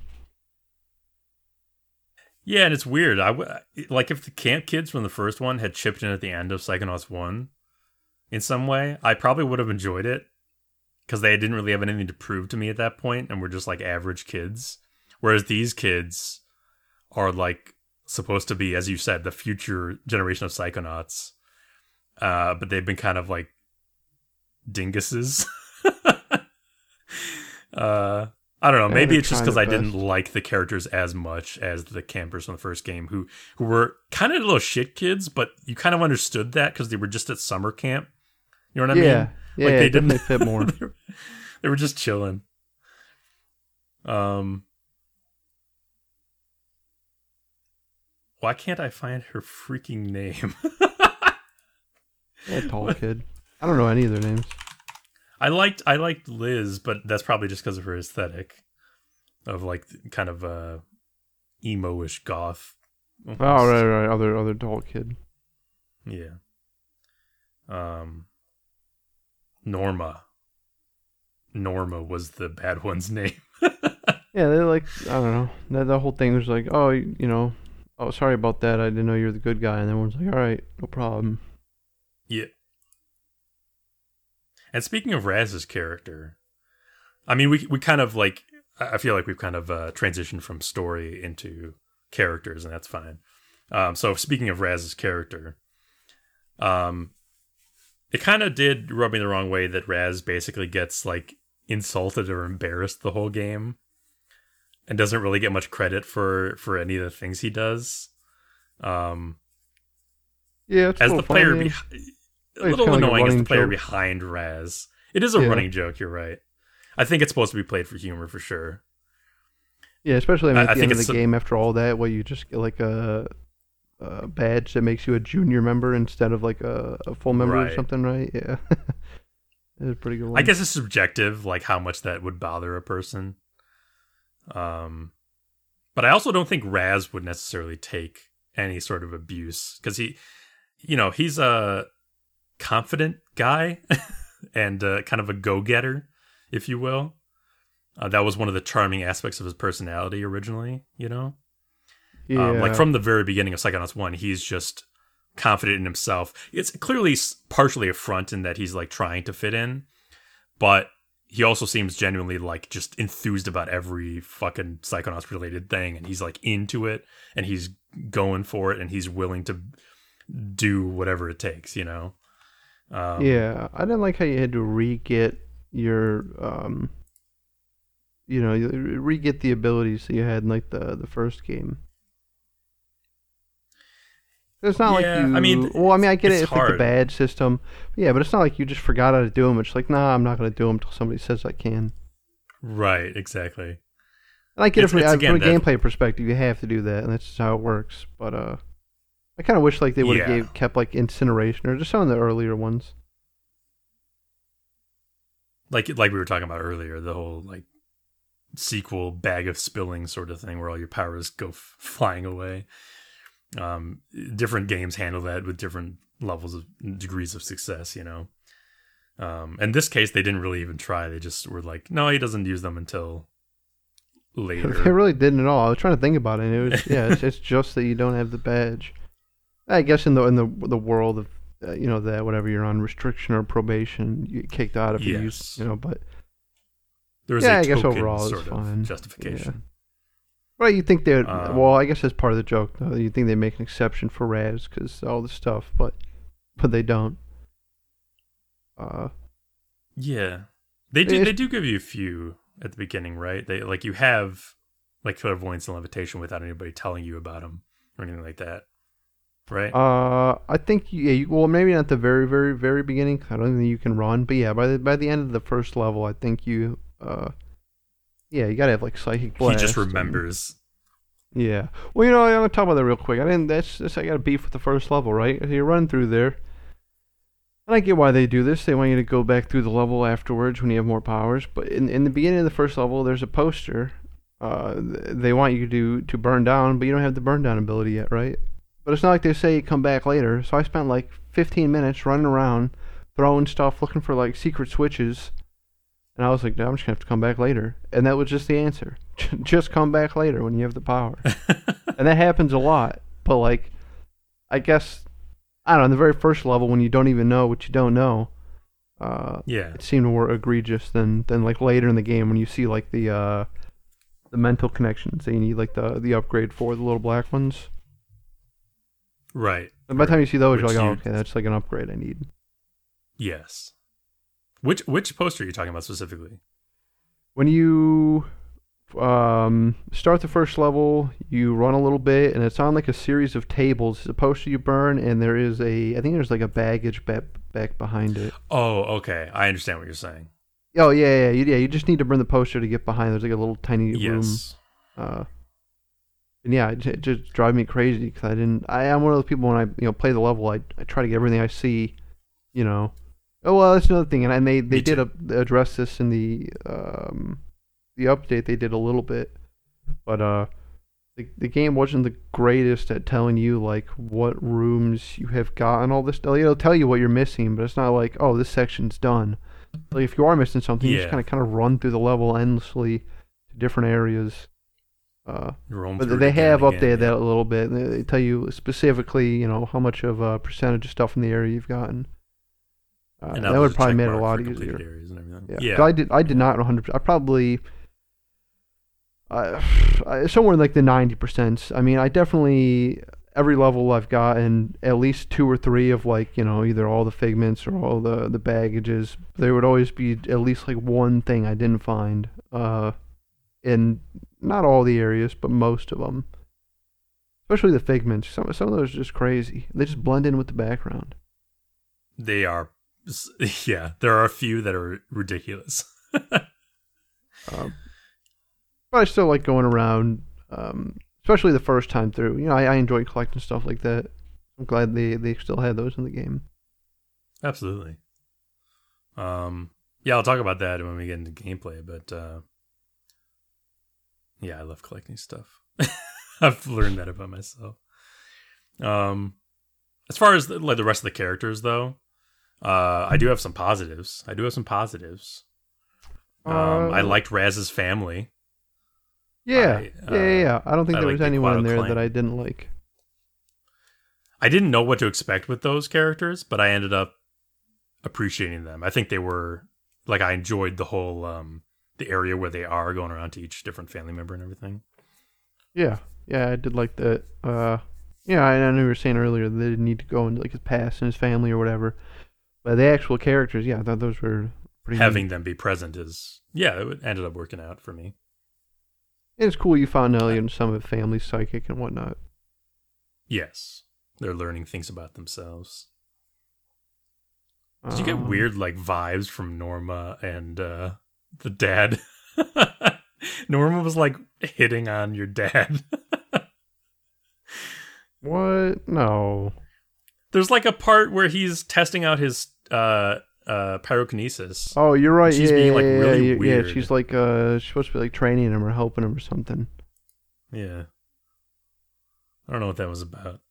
Yeah, and it's weird. I w- like if the camp kids from the first one had chipped in at the end of Psychonauts one, in some way, I probably would have enjoyed it because they didn't really have anything to prove to me at that point, and were just like average kids. Whereas these kids are like supposed to be, as you said, the future generation of Psychonauts, uh, but they've been kind of like dinguses. uh, I don't know. Maybe it's just because I didn't like the characters as much as the campers from the first game, who who were kind of little shit kids, but you kind of understood that because they were just at summer camp. You know what I yeah. mean? Yeah, like they didn't fit more. they, were, they were just chilling. Um, why can't I find her freaking name? yeah, tall kid. I don't know any of their names. I liked I liked Liz, but that's probably just because of her aesthetic of like kind of a emo-ish goth. Almost. Oh right, right, other other tall kid. Yeah. Um. Norma. Norma was the bad one's name. yeah, they like I don't know. The, the whole thing was like, oh, you know, oh, sorry about that. I didn't know you're the good guy, and everyone's like, all right, no problem. Yeah. And speaking of Raz's character, I mean, we we kind of like I feel like we've kind of uh, transitioned from story into characters, and that's fine. Um, so speaking of Raz's character, um, it kind of did rub me the wrong way that Raz basically gets like insulted or embarrassed the whole game, and doesn't really get much credit for for any of the things he does. Um, yeah, as the player, be- a little annoying like as the player joke. behind Raz. It is a yeah. running joke. You're right. I think it's supposed to be played for humor for sure. Yeah, especially I mean, at I, the I end of the a, game after all that, where you just get like a, a, badge that makes you a junior member instead of like a, a full member right. or something, right? Yeah, it's a pretty good one. I guess it's subjective, like how much that would bother a person. Um, but I also don't think Raz would necessarily take any sort of abuse because he, you know, he's a confident guy and uh, kind of a go getter, if you will. Uh, that was one of the charming aspects of his personality originally, you know? Yeah. Um, like from the very beginning of Psychonauts 1, he's just confident in himself. It's clearly partially a front in that he's like trying to fit in, but he also seems genuinely like just enthused about every fucking Psychonauts related thing and he's like into it and he's going for it and he's willing to do whatever it takes, you know? Um, yeah, I didn't like how you had to re-get your, um, you know, re-get the abilities that you had in like the the first game. It's not yeah, like you. I mean, well, I mean, I get it's it. It's hard. like the badge system. Yeah, but it's not like you just forgot how to do them. It's like, nah, I'm not going to do them until somebody says I can. Right. Exactly. I get it's, it from, again, from a gameplay perspective. You have to do that, and that's just how it works. But uh, I kind of wish like they would have yeah. kept like incineration or just some of the earlier ones. like like we were talking about earlier, the whole like sequel bag of spilling sort of thing where all your powers go f- flying away. Um, different games handle that with different levels of degrees of success, you know. Um, in this case, they didn't really even try. They just were like, no, he doesn't use them until later. they really didn't at all. I was trying to think about it. it was yeah, it's, it's, just that you don't have the badge. I guess in the in the the world of uh, you know that whatever you're on restriction or probation, you get kicked out if you use you know. But there was yeah, I guess overall it's fine. Justification. Well, you think they'd um, well, I guess that's part of the joke though. You think they make an exception for Raz because all the stuff, but but they don't. Uh, yeah, they do. They do give you a few at the beginning, right? They like you have like clairvoyance and levitation without anybody telling you about them or anything like that, right? Uh, I think yeah. You, well, maybe not the very, very, very beginning. I don't think you can run, but yeah, by the by the end of the first level, I think you uh, yeah, you gotta have like psychic blast. He just remembers. And, yeah. Well, you know, I'm gonna talk about that real quick. I didn't. That's, that's I got a beef with the first level, right? You're running through there. And I get why they do this. They want you to go back through the level afterwards when you have more powers. But in in the beginning of the first level, there's a poster. Uh, they want you to to burn down, but you don't have the burn down ability yet, right? But it's not like they say come back later. So I spent like 15 minutes running around, throwing stuff, looking for like secret switches. And I was like, no, I'm just gonna have to come back later. And that was just the answer. just come back later when you have the power. and that happens a lot. But like, I guess I don't know, on the very first level when you don't even know what you don't know. Uh, yeah, it seemed more egregious than than like later in the game when you see like the uh, the mental connections that you need like the the upgrade for the little black ones. Right. And by the time you see those, you're like, oh, okay, that's like an upgrade I need. Yes. Which which poster are you talking about specifically? When you um, start the first level, you run a little bit, and it's on like a series of tables. It's a poster you burn, and there is a, I think there's like a baggage back, back behind it. Oh, okay. I understand what you're saying. Oh yeah, yeah, yeah. You, yeah, you just need to burn the poster to get behind. There's like a little tiny yes. room. Uh, and yeah, it, it just drives me crazy because I didn't. I am one of those people when I you know play the level, I I try to get everything I see, you know. Oh well, that's another thing, and, and they they did a, address this in the um the update they did a little bit, but uh, the the game wasn't the greatest at telling you like what rooms you have gotten all this. It'll tell you what you're missing, but it's not like oh this section's done. Like if you are missing something, yeah. you just kind of kind of run through the level endlessly to different areas. Uh, but they have updated again, that a little bit. They tell you specifically, you know, how much of a percentage of stuff in the area you've gotten. Uh, that would probably make it a lot easier. Yeah, yeah. I did. I did not 100. I probably uh, somewhere in like the 90%. I mean, I definitely every level I've gotten at least two or three of like, you know, either all the figments or all the the baggages. There would always be at least like one thing I didn't find uh in not all the areas, but most of them. Especially the figments. Some some of those are just crazy. They just blend in with the background. They are yeah, there are a few that are ridiculous. um, but I still like going around, um, especially the first time through. You know, I, I enjoy collecting stuff like that. I'm glad they they still had those in the game. Absolutely. Um, yeah, I'll talk about that when we get into gameplay. But uh, yeah, I love collecting stuff. I've learned that about myself. Um, as far as the, like the rest of the characters, though, uh, I do have some positives. I do have some positives. Um, uh, I liked Raz's family. Yeah, I, uh, yeah, yeah, I don't think I there was anyone in there that I didn't like. I didn't know what to expect with those characters, but I ended up appreciating them. I think they were like I enjoyed the whole um the area where they are going around to each different family member and everything. Yeah, yeah, I did like that. Uh, yeah, I, I know you were saying earlier that they didn't need to go into like his past and his family or whatever, but the actual characters, yeah, I thought those were pretty. Having neat. them be present is yeah, it ended up working out for me. It's cool you found Elliot and some of the family's psychic and whatnot. Yes. They're learning things about themselves. Did you get um, weird like vibes from Norma and uh the dad? Norma was like hitting on your dad. what? No. There's like a part where he's testing out his uh uh, pyrokinesis. Oh, you're right. She's yeah, being, like, yeah, really yeah, weird. Yeah, she's like uh, she's supposed to be like training him or helping him or something. Yeah. I don't know what that was about.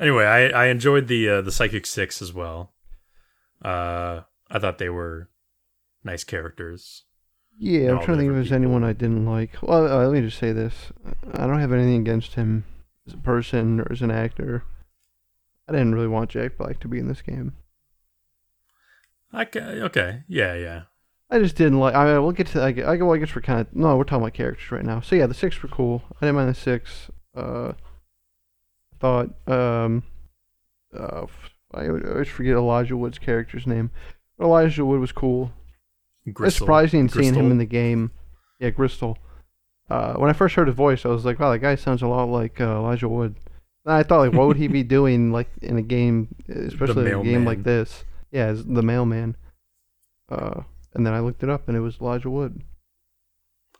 Anyway, I, I enjoyed the uh, the Psychic Six as well. Uh, I thought they were nice characters. Yeah, I'm trying to think if there's anyone I didn't like. Well, uh, let me just say this: I don't have anything against him as a person or as an actor. I didn't really want Jack Black to be in this game. Okay, okay, yeah, yeah. I just didn't like. I mean, we'll get to. I, I, well, I guess we're kind of. No, we're talking about characters right now. So yeah, the six were cool. I didn't mind the six. Uh, thought. Um, uh, I always forget Elijah Wood's character's name. Elijah Wood was cool. It's Gristol. surprising seeing him in the game. Yeah, Gristol. Uh, when I first heard his voice, I was like, "Wow, that guy sounds a lot like uh, Elijah Wood." And I thought, like, what would he be doing, like in a game, especially in a game like this? Yeah, as the mailman. Uh, and then I looked it up, and it was Elijah Wood.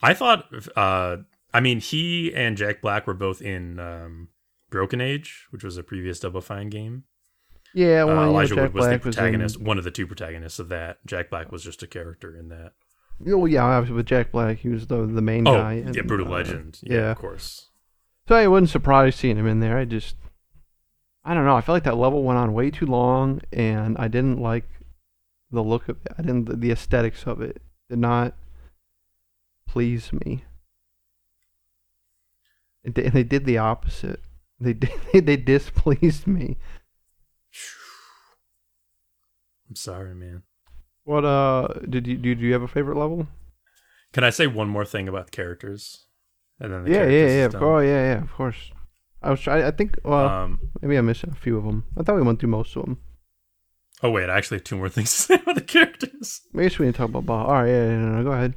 I thought. Uh, I mean, he and Jack Black were both in um, Broken Age, which was a previous Double Fine game. Yeah, well, uh, Elijah Jack Wood was Black the was protagonist, in- one of the two protagonists of that. Jack Black was just a character in that. Oh yeah, obviously with Jack Black, he was the the main Oh, guy. yeah, Brutal uh, Legend. Yeah, yeah. of course. So I wasn't surprised seeing him in there. I just, I don't know. I felt like that level went on way too long, and I didn't like the look of it. I didn't. The aesthetics of it did not please me. It did, they did the opposite. They did, they displeased me. I'm sorry, man. What uh did you do? Do you have a favorite level? Can I say one more thing about the characters? And then the yeah, yeah, yeah. Of course, yeah, yeah. Of course. I was trying. I think. Well, Um, maybe I missed a few of them. I thought we went through most of them. oh wait, I actually have two more things to say about the characters. Maybe we didn't talk about Bob. All right, yeah, yeah, no, no, go ahead.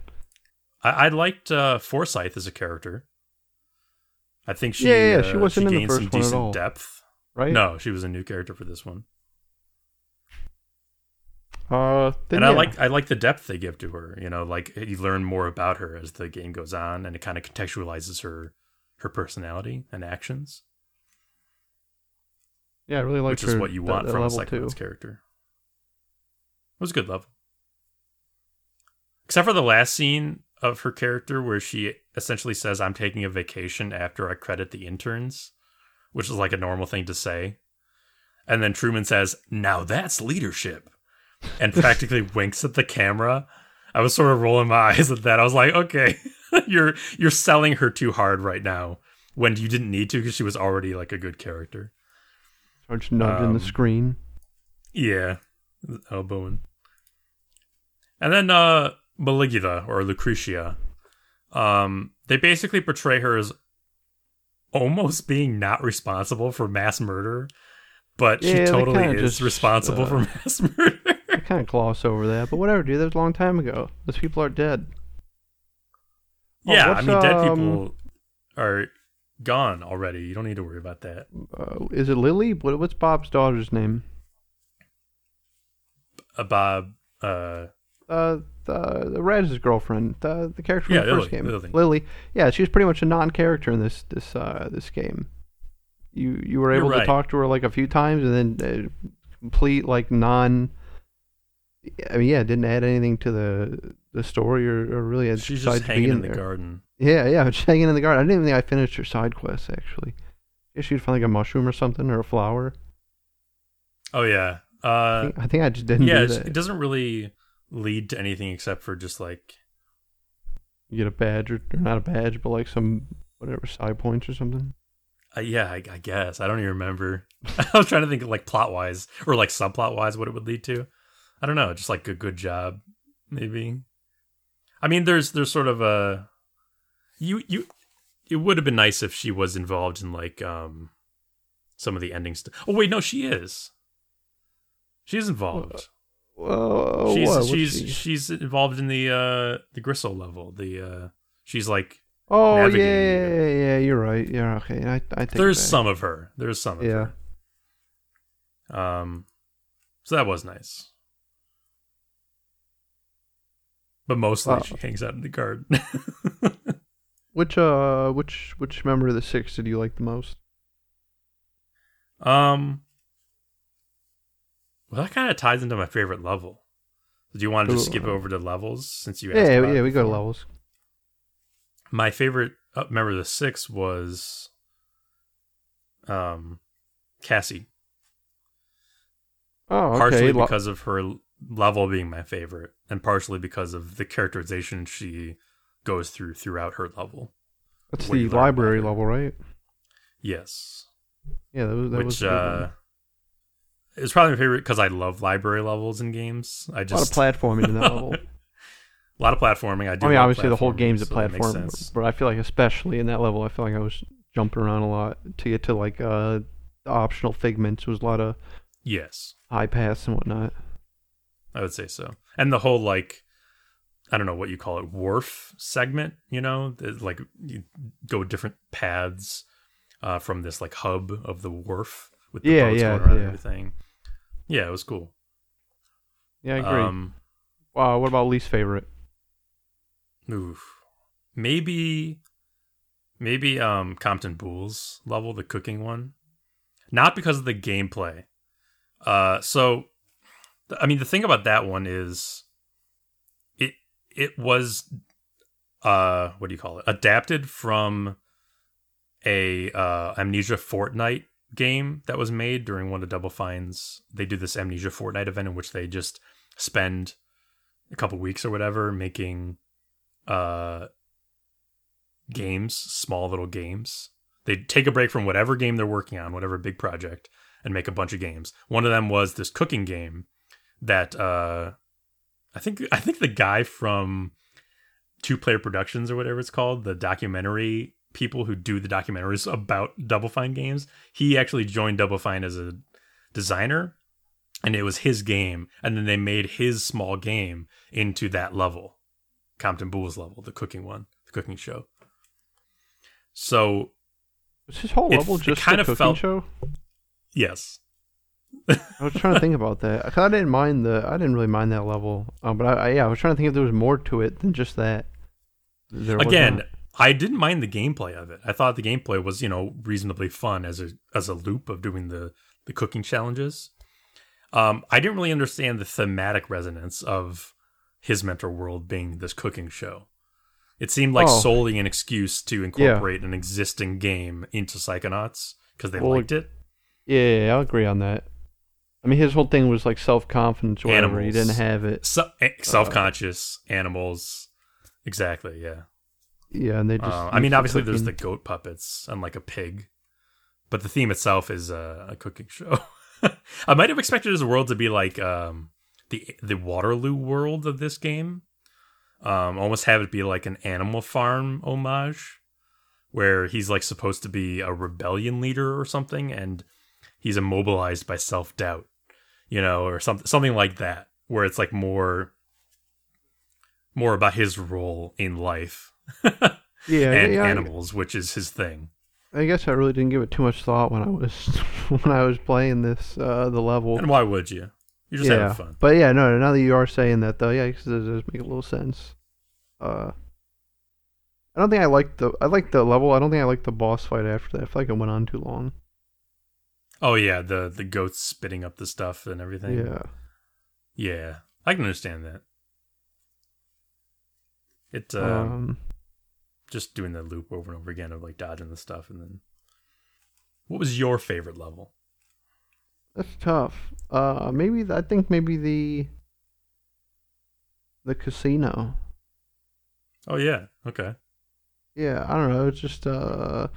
I, I liked uh, Forsythe as a character. I think she Yeah, yeah, uh, she wasn't in the first some one at decent all. depth. Right? No, she was a new character for this one, Uh, and I yeah. like I like the depth they give to her. You know, like you learn more about her as the game goes on, and it kind of contextualizes her her personality and actions, Yeah, I really like which is what you want that, from a. Psychonauts character. It was a good level, except for the last scene of her character where she essentially says, "I'm taking a vacation after I credit the interns," which is like a normal thing to say. And then Truman says, "Now that's leadership," and practically winks at the camera. I was sort of rolling my eyes at that. I was like, "Okay, you're you're selling her too hard right now when you didn't need to because she was already like a good character." Starts nudging Um, the screen. Yeah, elbowing. And then uh Maligula or Lucrecia. Um they basically portray her as almost being not responsible for mass murder, but Yeah, she totally is just, responsible uh, for mass murder. Kind of gloss over that, but whatever, dude. That was a long time ago. Those people are dead. Oh, yeah, I mean dead um, people are gone already. You don't need to worry about that. Uh, is it Lili? What, what's Bob's daughter's name? Uh, Bob uh Uh, the the Raz's girlfriend, the the character from Yeah, the first Lili, game, Lili. Yeah, she's pretty much a non-character in this this uh this game. You you were able to talk to her like a few times, and then uh, complete like non. I mean, yeah, didn't add anything to the the story or, or really had she's just hanging being in the there. garden. Yeah, yeah, just hanging in the garden. I didn't even think I finished her side quest actually. Guess she'd find like a mushroom or something or a flower. Oh yeah. I Uh think, I, think I just didn't yeah, do it doesn't really lead to anything except for just like You get a badge or, or not a badge, but like some whatever side points or something. Uh, yeah, I, I guess. I don't even remember. I was trying to think of like plot wise or like subplot wise what it would lead to. I don't know. Just like a good job, maybe. I mean, there's there's sort of a you you. It would have been nice if she was involved in like um some of the ending stuff. Oh wait, no, she is. She's involved. Whoa, she's what? She's she- she's involved in the uh the Gristol level. The uh she's like Oh yeah, yeah, yeah, you're right. Yeah, okay. I I think there's some of her. There's some of Yeah. her. Um, so that was nice. But mostly Wow. she hangs out in the garden. Which uh, which which member of the six did you like the most? um, Well, that kind of ties into my favorite level. Do you want to just skip over to levels since you? Yeah, yeah, we go to levels. My favorite uh, member of the six was, um, Cassie. Oh, okay. Partially because of her level being my favorite, and partially because of the characterization she goes through throughout her level. That's the library level, right? Yes. Yeah, that was that Which was uh, it's probably my favorite because I love library levels in games. I just a lot of platforming in that level. A lot of platforming. I do. I mean, obviously the whole game's a so platform, but I feel like especially in that level, I feel like I was jumping around a lot to get to like uh optional figments. Was a lot of yes high paths and whatnot. I would say so, and the whole like I don't know what you call it wharf segment. You know, like you go different paths uh, from this like hub of the wharf with the yeah, boats yeah, going around yeah. and everything. Yeah, it was cool. Yeah, I agree. Um, wow, what about least favorite? oof. Maybe, maybe um Compton Boole's level, the cooking one, not because of the gameplay. Uh, so, I mean, the thing about that one is, it it was, uh, what do you call it? Adapted from a uh Amnesia Fortnight game that was made during one of Double Fine's. They do this Amnesia Fortnight event in which they just spend a couple weeks or whatever making uh games, small little games. They take a break from whatever game they're working on, whatever big project, and make a bunch of games. One of them was this cooking game that uh I think I think the guy from Two Player Productions or whatever it's called, the documentary people who do the documentaries about Double Fine games, he actually joined Double Fine as a designer and it was his game and then they made his small game into that level. Compton Boole's level, the cooking one, the cooking show. So Was his whole level it just kind a of cooking felt- show? yes. I was trying to think about that. I didn't mind the. I didn't really mind that level. Um, but I, I, yeah, I was trying to think if there was more to it than just that. There Again. I didn't mind the gameplay of it. I thought the gameplay was, you know, reasonably fun as a as a loop of doing the the cooking challenges. Um, I didn't really understand the thematic resonance of his mentor world being this cooking show. It seemed like Oh. solely an excuse to incorporate an existing game into Psychonauts because they Well, liked it. yeah, yeah, yeah, I'll agree on that. I mean, his whole thing was like self confidence, whatever. He didn't have it. So, self conscious animals, exactly. Yeah. Yeah, and they just. Uh, I mean, obviously, there's the goat puppets and like a pig, but the theme itself is uh, a cooking show. I might have expected his world to be like um, the the Waterloo world of this game, um, almost have it be like an Animal Farm homage, where he's like supposed to be a rebellion leader or something, and he's immobilized by self doubt, you know, or something something like that, where it's like more more about his role in life yeah, and yeah, I- animals, which is his thing. I guess I really didn't give it too much thought when I was when I was playing this uh the level. And why would you? You're just yeah, having fun. but yeah, no. Now that you are saying that though, yeah, it does, does make a little sense. Uh, I don't think I liked the I liked the level. I don't think I liked the boss fight after that. I feel like it went on too long. Oh yeah, the the goats spitting up the stuff and everything. Yeah, yeah, I can understand that. It uh, um, just doing the loop over and over again of like dodging the stuff, and then. What was your favorite level? that's tough. Uh, maybe I think maybe the the casino. Oh yeah, okay. Yeah, I don't know. It's just uh,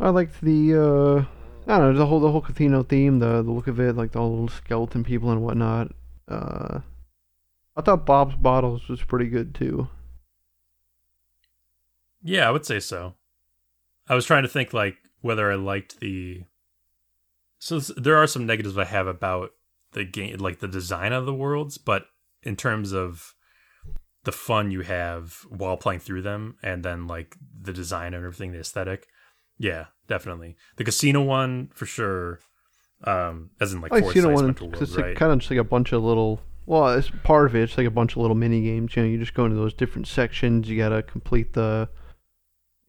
I liked the uh, I don't know the whole the whole casino theme, the the look of it, like the all little skeleton people and whatnot. Uh, I thought Bob's Bottles was pretty good too. Yeah, I would say so. I was trying to think like whether I liked the. So there are some negatives I have about the game, like the design of the worlds, but in terms of the fun you have while playing through them, and then like the design and everything, the aesthetic, yeah, definitely the casino one for sure. Um, as in like I Casino one. Mental It's World, like, right? kind of just like a bunch of little. Well, it's part of it. It's like a bunch of little mini games. You know, you just go into those different sections. You gotta complete the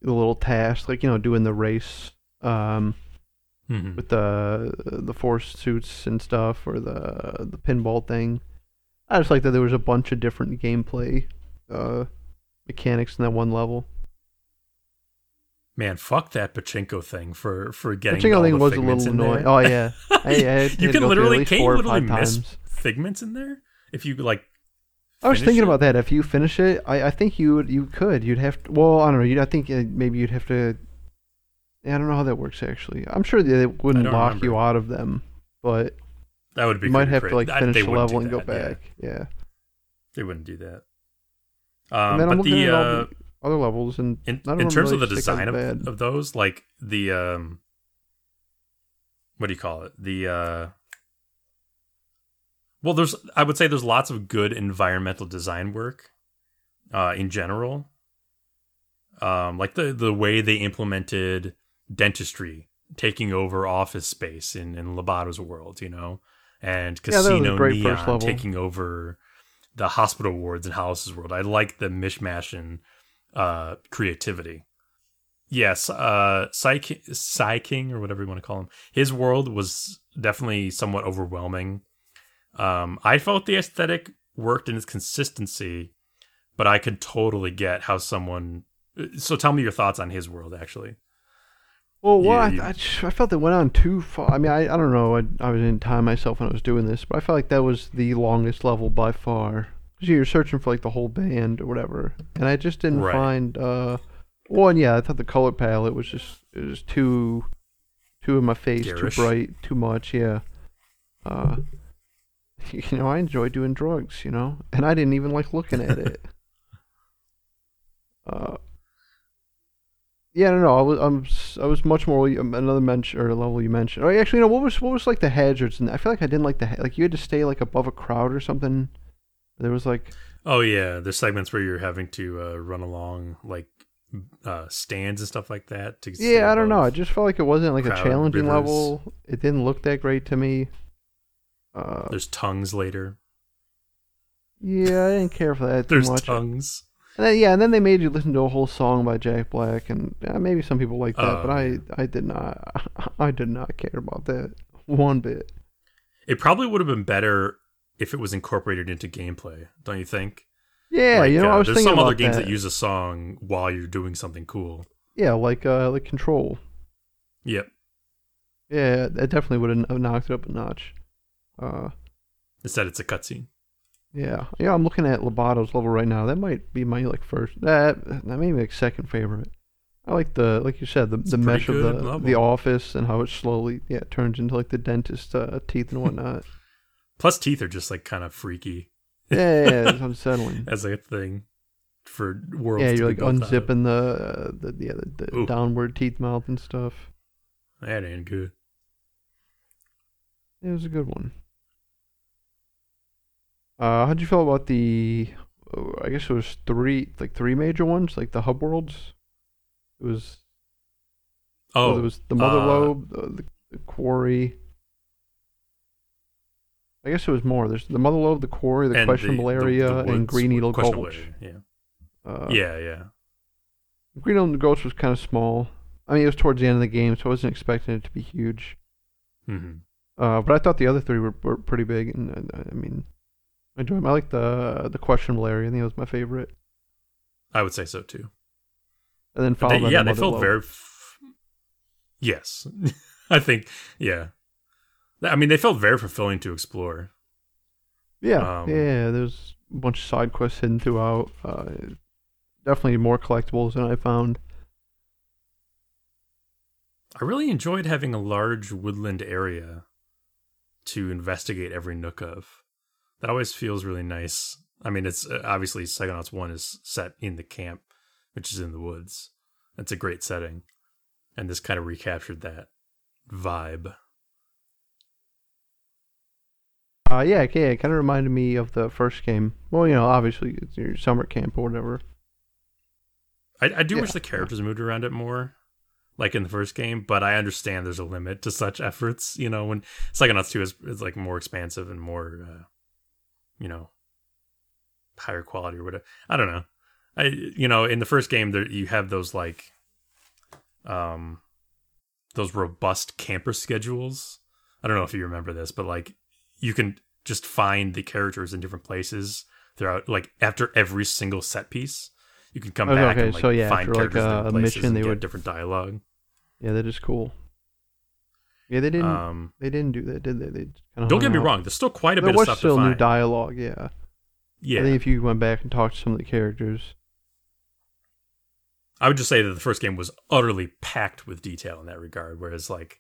the little tasks, like you know, doing the race. Um, Mhm. with the the force suits and stuff or the the pinball thing. I just like that there was a bunch of different gameplay uh, mechanics in that one level. Man, fuck that pachinko thing for for getting. Pachinko all thing the was a little in annoying. Oh yeah, I, I you can go through at literally can you literally miss times. figments in there if you like. I was thinking it. about that. If you finish it, I, I think you would you could. You'd have to. Well, I don't know. You'd, I think uh, maybe you'd have to. Yeah, I don't know how that works actually. I'm sure they wouldn't lock remember. you out of them, but That would be. you might have to like finish the level and go that, yeah. back. Yeah. They wouldn't do that. Um, but the uh, the other levels, and in, in terms really of the design of, of those, like the um, what do you call it? The uh, well, there's I would say there's lots of good environmental design work, uh, in general. Um, like the the way they implemented dentistry taking over office space in in Loboto's world, you know, and Yeah, that was a Casino first Neon taking over the hospital wards and houses world. I like the mishmash and uh, creativity. Yes, uh, Psi, Psi King or whatever you want to call him. His world was definitely somewhat overwhelming. Um, I felt the aesthetic worked in its consistency, but I could totally get how someone. So tell me your thoughts on his world, actually. Well, Yeah, well I, I, I felt it went on too far. I mean, I, I don't know. I, I was in time myself when I was doing this, but I felt like that was the longest level by far. Because you're searching for like the whole band or whatever, and I just didn't Right. find. uh Well, and yeah, I thought the color palette was just it was too, too in my face, Garish. too bright, too much. Yeah. Uh, you know, I enjoy doing drugs. You know, and I didn't even like looking at it. uh, yeah, no, no. I was, I'm, I was much more um, another mention or level you mentioned. Oh, actually, no. What was, what was like the hazards? And I feel like I didn't like the like you had to stay like above a crowd or something. There was like, Oh yeah, there's segments where you're having to uh, run along like uh, stands and stuff like that. To yeah, I don't know. I just felt like it wasn't like a challenging rivers. level. It didn't look that great to me. Uh, There's tongues later. yeah, I didn't care for that too There's much. tongues. And then, yeah, and then they made you listen to a whole song by Jack Black, and uh, maybe some people like that, Oh, but I. I did not, I did not care about that one bit. It probably would have been better if it was incorporated into gameplay. Don't you think? Yeah, Like, you know, uh, I was there's some other games that. that use a song while you're doing something cool. Yeah, like uh, like Control. Yep. Yeah, that definitely would have knocked it up a notch. Uh, Instead, it's a cutscene. yeah, yeah. I'm looking at Loboto's level right now. That might be my like first, that that may be like second favorite. I like the like you said the It's the mesh of the level. the office and how it slowly yeah turns into like the dentist uh, teeth and whatnot. Plus, teeth are just like kind of freaky yeah, yeah, yeah, it's unsettling. as a thing for worlds. Yeah, you're like built out of. unzipping the uh, the yeah the, the downward teeth mouth and stuff. That ain't good. It was a good one. Uh, how'd you feel about the? uh, I guess it was three, like three major ones, like the hub worlds. It was. Oh, well, there was the mother uh, lobe, the, the quarry. I guess it was more. There's the mother lobe, the quarry, the and questionable the- the- area, the and woods Green were Needle Gulch. Yeah. Uh, yeah, yeah. Green Needle Gulch was kind of small. I mean, it was towards the end of the game, so I wasn't expecting it to be huge. hmm Uh, but I thought the other three were, were pretty big, and, and I mean, I enjoyed 'em. I like the the questionable area. I think it was my favorite. I would say so too. And then followed they- yeah, the they felt very. F- yes, I think. Yeah, I mean, they felt very fulfilling to explore. Yeah, um, yeah. There's a bunch of side quests hidden throughout. Uh, definitely more collectibles than I found. I really enjoyed having a large woodland area to investigate every nook of. That always feels really nice. I mean, it's uh, obviously Psychonauts 1 is set in the camp, which is in the woods. That's a great setting. And this kind of recaptured that vibe. Uh, yeah, okay, it kind of reminded me of the first game. Well, you know, obviously it's your summer camp or whatever. I, I do Yeah. wish the characters moved around it more, like in the first game, but I understand there's a limit to such efforts. You know, when Psychonauts 2 is, is like more expansive and more, uh, you know, higher quality or whatever. I don't know. I you know in the first game there you have those like, um, those robust camper schedules. I don't know if you remember this, but like you can just find the characters in different places throughout like after every single set piece. You can come Oh, back okay, and like so yeah, find after, like, characters in a- different a places mission, and they get would- different dialogue. Yeah, that is cool. Yeah, they didn't. Um, they didn't do that, did they? They kind don't get me wrong. There's still quite a There bit of was stuff still to new dialogue. Yeah. yeah, I think if you went back and talked to some of the characters, I would just say that the first game was utterly packed with detail in that regard, whereas like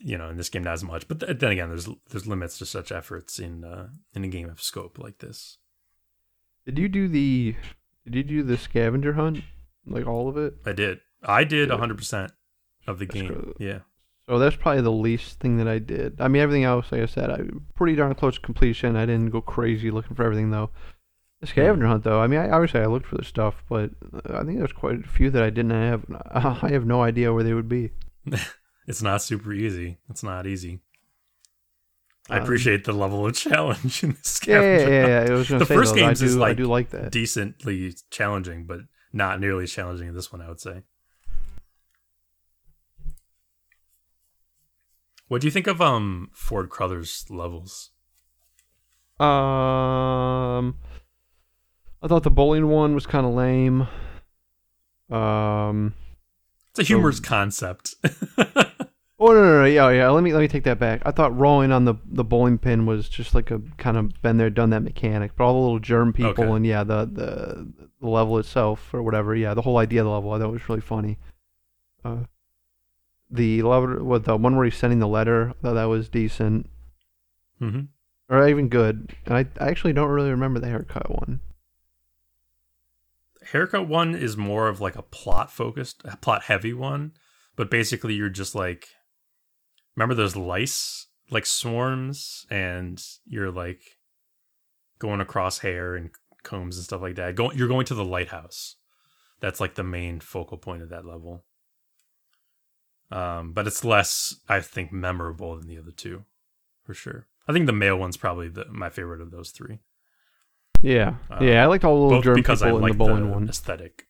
you know in this game not as much. But th- then again, there's there's limits to such efforts in uh, in a game of scope like this. did you do the? Did you do the scavenger hunt? Like all of it? I did. I did Yeah. 100 percent of the That's game. good. Yeah. So that's probably the least thing that I did. I mean, everything else, like I said, I pretty darn close to completion. I didn't go crazy looking for everything though. The scavenger hunt, though, I mean, I obviously I looked for the stuff, but uh, I think there's quite a few that I didn't have. I have no idea where they would be. It's not super easy. It's not easy. I Um, appreciate the level of challenge in this Yeah, yeah, yeah. yeah. I was gonna The say first though, I games do, is, I like, do like that. Decently challenging, but not nearly as challenging as this one, I would say. What do you think of um Ford Cruller's levels? Um, I thought the bowling one was kind of lame. Um, It's a humorous concept. oh no, no, no, yeah, yeah. Let me let me take that back. I thought rolling on the the bowling pin was just like a kind of been there, done that mechanic. But all the little germ people Okay. and yeah, the the the level itself or whatever. Yeah, the whole idea of the level I thought was really funny. Uh, the level, what the one where he's sending the letter, I thought that was decent hmm or even good. And I, I actually don't really remember the haircut one. Haircut one is more of like a plot focused, a plot heavy one, but basically you're just like, remember those lice like swarms, and you're like going across hair and combs and stuff like that. Go, you're going to the lighthouse. That's like the main focal point of that level. Um, but it's less, I think, memorable than the other two, for sure. I think the male one's probably the, my favorite of those three. Yeah, Uh, yeah. I liked all the little germ because I in the bowling the one. aesthetic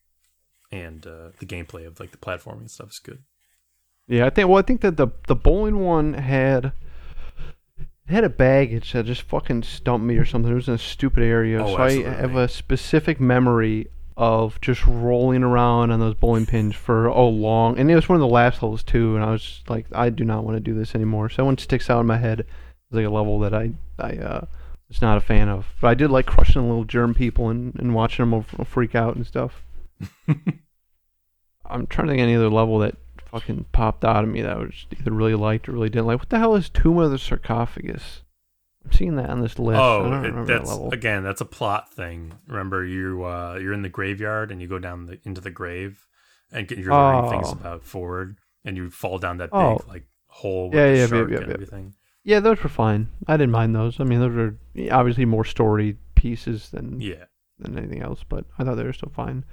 and uh, the gameplay of like the platforming stuff is good. Yeah, I think. Well, I think that the the bowling one had had a baggage that just fucking stumped me or something. It was in a stupid area, Oh, so I have a specific memory of just rolling around on those bowling pins for oh long. And it was one of the last holes too. And I was like, I do not want to do this anymore. So that one sticks out in my head as like a level that I I uh, was not a fan of. But I did like crushing the little germ people and and watching them freak out and stuff. I'm trying to think of any other level that fucking popped out of me that I was either really liked or really didn't like. What the hell is Tomb of the Sharkophagus? I'm seeing that on this list. Oh, it- that that's level. again, that's a plot thing. Remember, you uh, you're in the graveyard and you go down the, into the grave and you're learning things Oh. about Ford, and you fall down that big Oh. like hole with Yeah, the yeah, shark yeah, and yeah. everything. Yeah, those were fine. I didn't mind those. I mean, those are obviously more story pieces than Yeah, than anything else, but I thought they were still fine.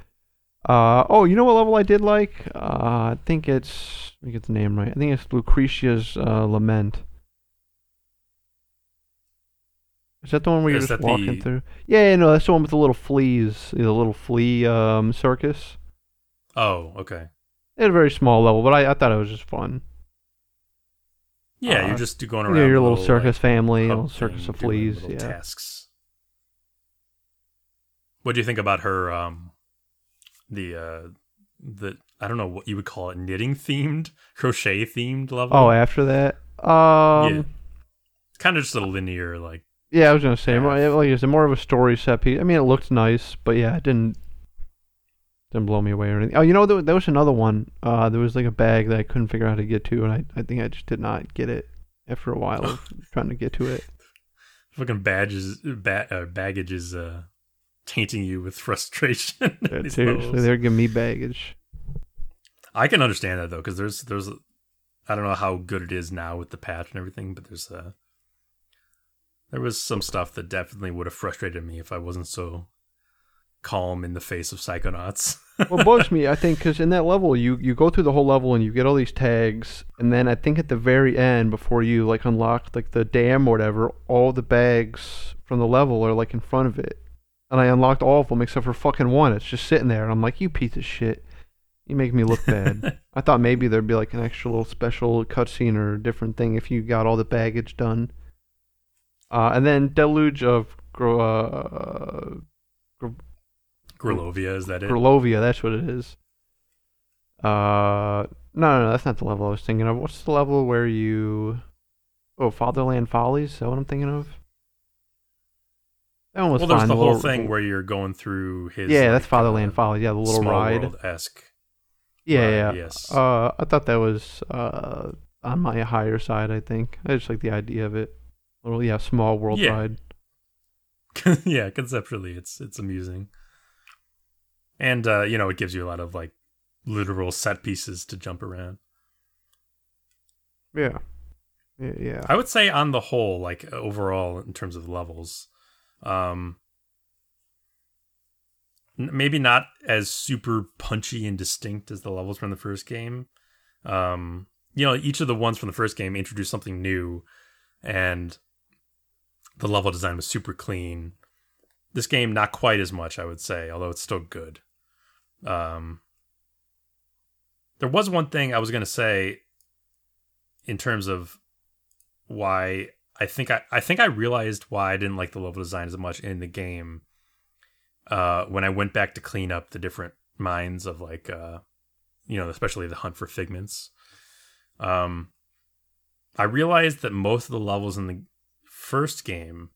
Uh, oh, you know what level I did like? Uh, I think it's let me get the name right. I think it's Lucrecia's uh, Lament. Is that the one where you're Is just walking the- through? Yeah, yeah, no, that's the one with the little fleas, the little flea um, circus. Oh, okay. It had a very small level, but I, I thought it was just fun. Yeah, Uh, you're just going around know, your the little circus like, family, little circus of fleas. little Yeah. tasks. What do you think about her? Um, the uh, the I don't know what you would call it, knitting themed, crochet themed level. Oh, after that, um, yeah, kind of just a linear like. Yeah, I was gonna say, more, like I said, more of a story set piece. I mean, it looked nice, but yeah, it didn't didn't blow me away or anything. Oh, you know, there, there was another one. Uh, there was like a bag that I couldn't figure out how to get to, and I, I think I just did not get it after a while of trying to get to it. Fucking badges, ba- uh, baggage is uh, tainting you with frustration. in Yeah, these seriously, they're giving me baggage. I can understand that though, because there's there's I don't know how good it is now with the patch and everything, but there's uh there was some stuff that definitely would have frustrated me if I wasn't so calm in the face of psychonauts. what bugs me, I think, because in that level, you you go through the whole level and you get all these tags, and then I think at the very end, before you like unlock like the dam or whatever, all the bags from the level are like in front of it, and I unlocked all of them except for fucking one. It's just sitting there, and I'm like, you piece of shit. You make me look bad. I thought maybe there'd be like an extra little special cutscene or different thing if you got all the baggage done. Uh, and then Deluge of Gro- uh, Grulovia, is that it? Grilovia, that's what it is. Uh, no, no, no, that's not the level I was thinking of. What's the level where you? Oh, Fatherland Follies. Is that what I'm thinking of? That one was well, there's the, the whole little, thing where you're going through his. Yeah, like, that's Fatherland Follies. Yeah, the little ride esque. Yeah, yeah. Yes. Uh, I thought that was uh on my higher side. I think I just like the idea of it. Little yeah, small world yeah. ride. yeah, conceptually, it's it's amusing, and uh, you know, it gives you a lot of like literal set pieces to jump around. Yeah. Yeah, yeah. I would say on the whole, like overall in terms of levels, um maybe not as super punchy and distinct as the levels from the first game. Um you know, each of the ones from the first game introduced something new and the level design was super clean. This game not quite as much, I would say, although it's still good. Um there was one thing I was going to say in terms of why I think I, I think I realized why I didn't like the level design as much in the game uh, when I went back to clean up the different mines of like uh, you know especially the hunt for figments. Um, I realized that most of the levels in the first game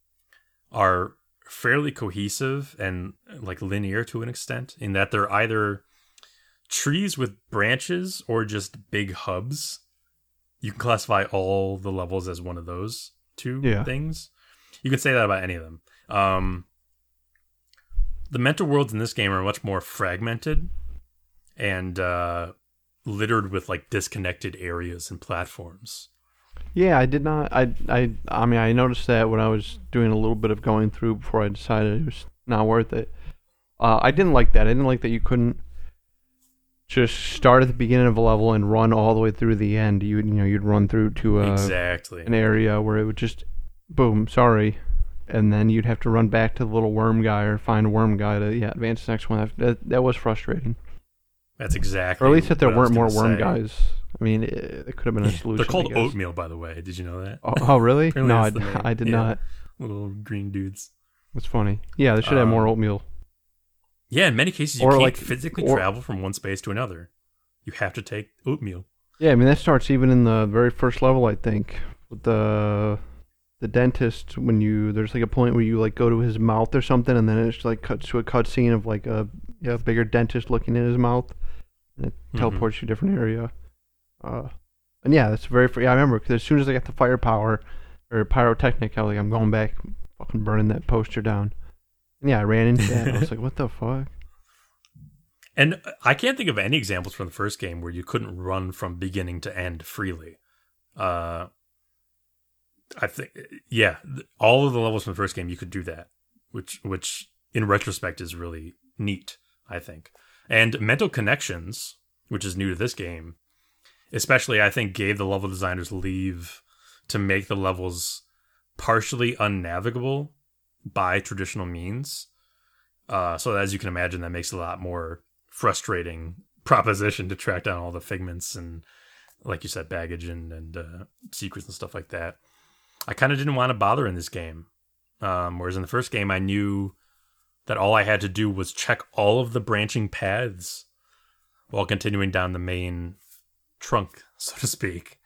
are fairly cohesive and like linear to an extent in that they're either trees with branches or just big hubs. You can classify all the levels as one of those two yeah. things. You can say that about any of them. Um, the mental worlds in this game are much more fragmented and uh, littered with like disconnected areas and platforms. Yeah, I did not. I I I mean, I noticed that when I was doing a little bit of going through before I decided it was not worth it. Uh, I didn't like that. I didn't like that you couldn't just start at the beginning of a level and run all the way through the end. You you know you'd run through to a, exactly an area where it would just boom, sorry, and then you'd have to run back to the little worm guy or find a worm guy to yeah advance the next one. That that was frustrating. That's exactly. Or at least if there weren't more worm say. guys. I mean, it, it, could have been a solution. They're called oatmeal, by the way. Did you know that? Oh, oh really? no, I, I, did yeah. not. Little green dudes. That's funny. Yeah, they should um, have more oatmeal. Yeah, in many cases you or can't like, physically or, travel from one space to another. You have to take oatmeal. Yeah, I mean that starts even in the very first level, I think, with the the dentist when you there's like a point where you like go to his mouth or something, and then it's like cuts to a cutscene of like a yeah, bigger dentist looking in his mouth, and it mm-hmm. teleports you to a different area. Uh, and yeah, that's very. Yeah, I remember because as soon as I got the firepower or pyrotechnic, I was like, I'm going back, fucking burning that poster down. Yeah, I ran into that. I was like, what the fuck? And I can't think of any examples from the first game where you couldn't run from beginning to end freely. Uh, I think, yeah, all of the levels from the first game you could do that, which, which in retrospect is really neat. I think, and mental connections, which is new to this game, especially I think gave the level designers leave to make the levels partially unnavigable by traditional means. Uh, so as you can imagine, that makes a lot more frustrating proposition to track down all the figments and, like you said, baggage and and uh, secrets and stuff like that. I kind of didn't want to bother in this game. Um, whereas in the first game, I knew that all I had to do was check all of the branching paths while continuing down the main trunk, so to speak.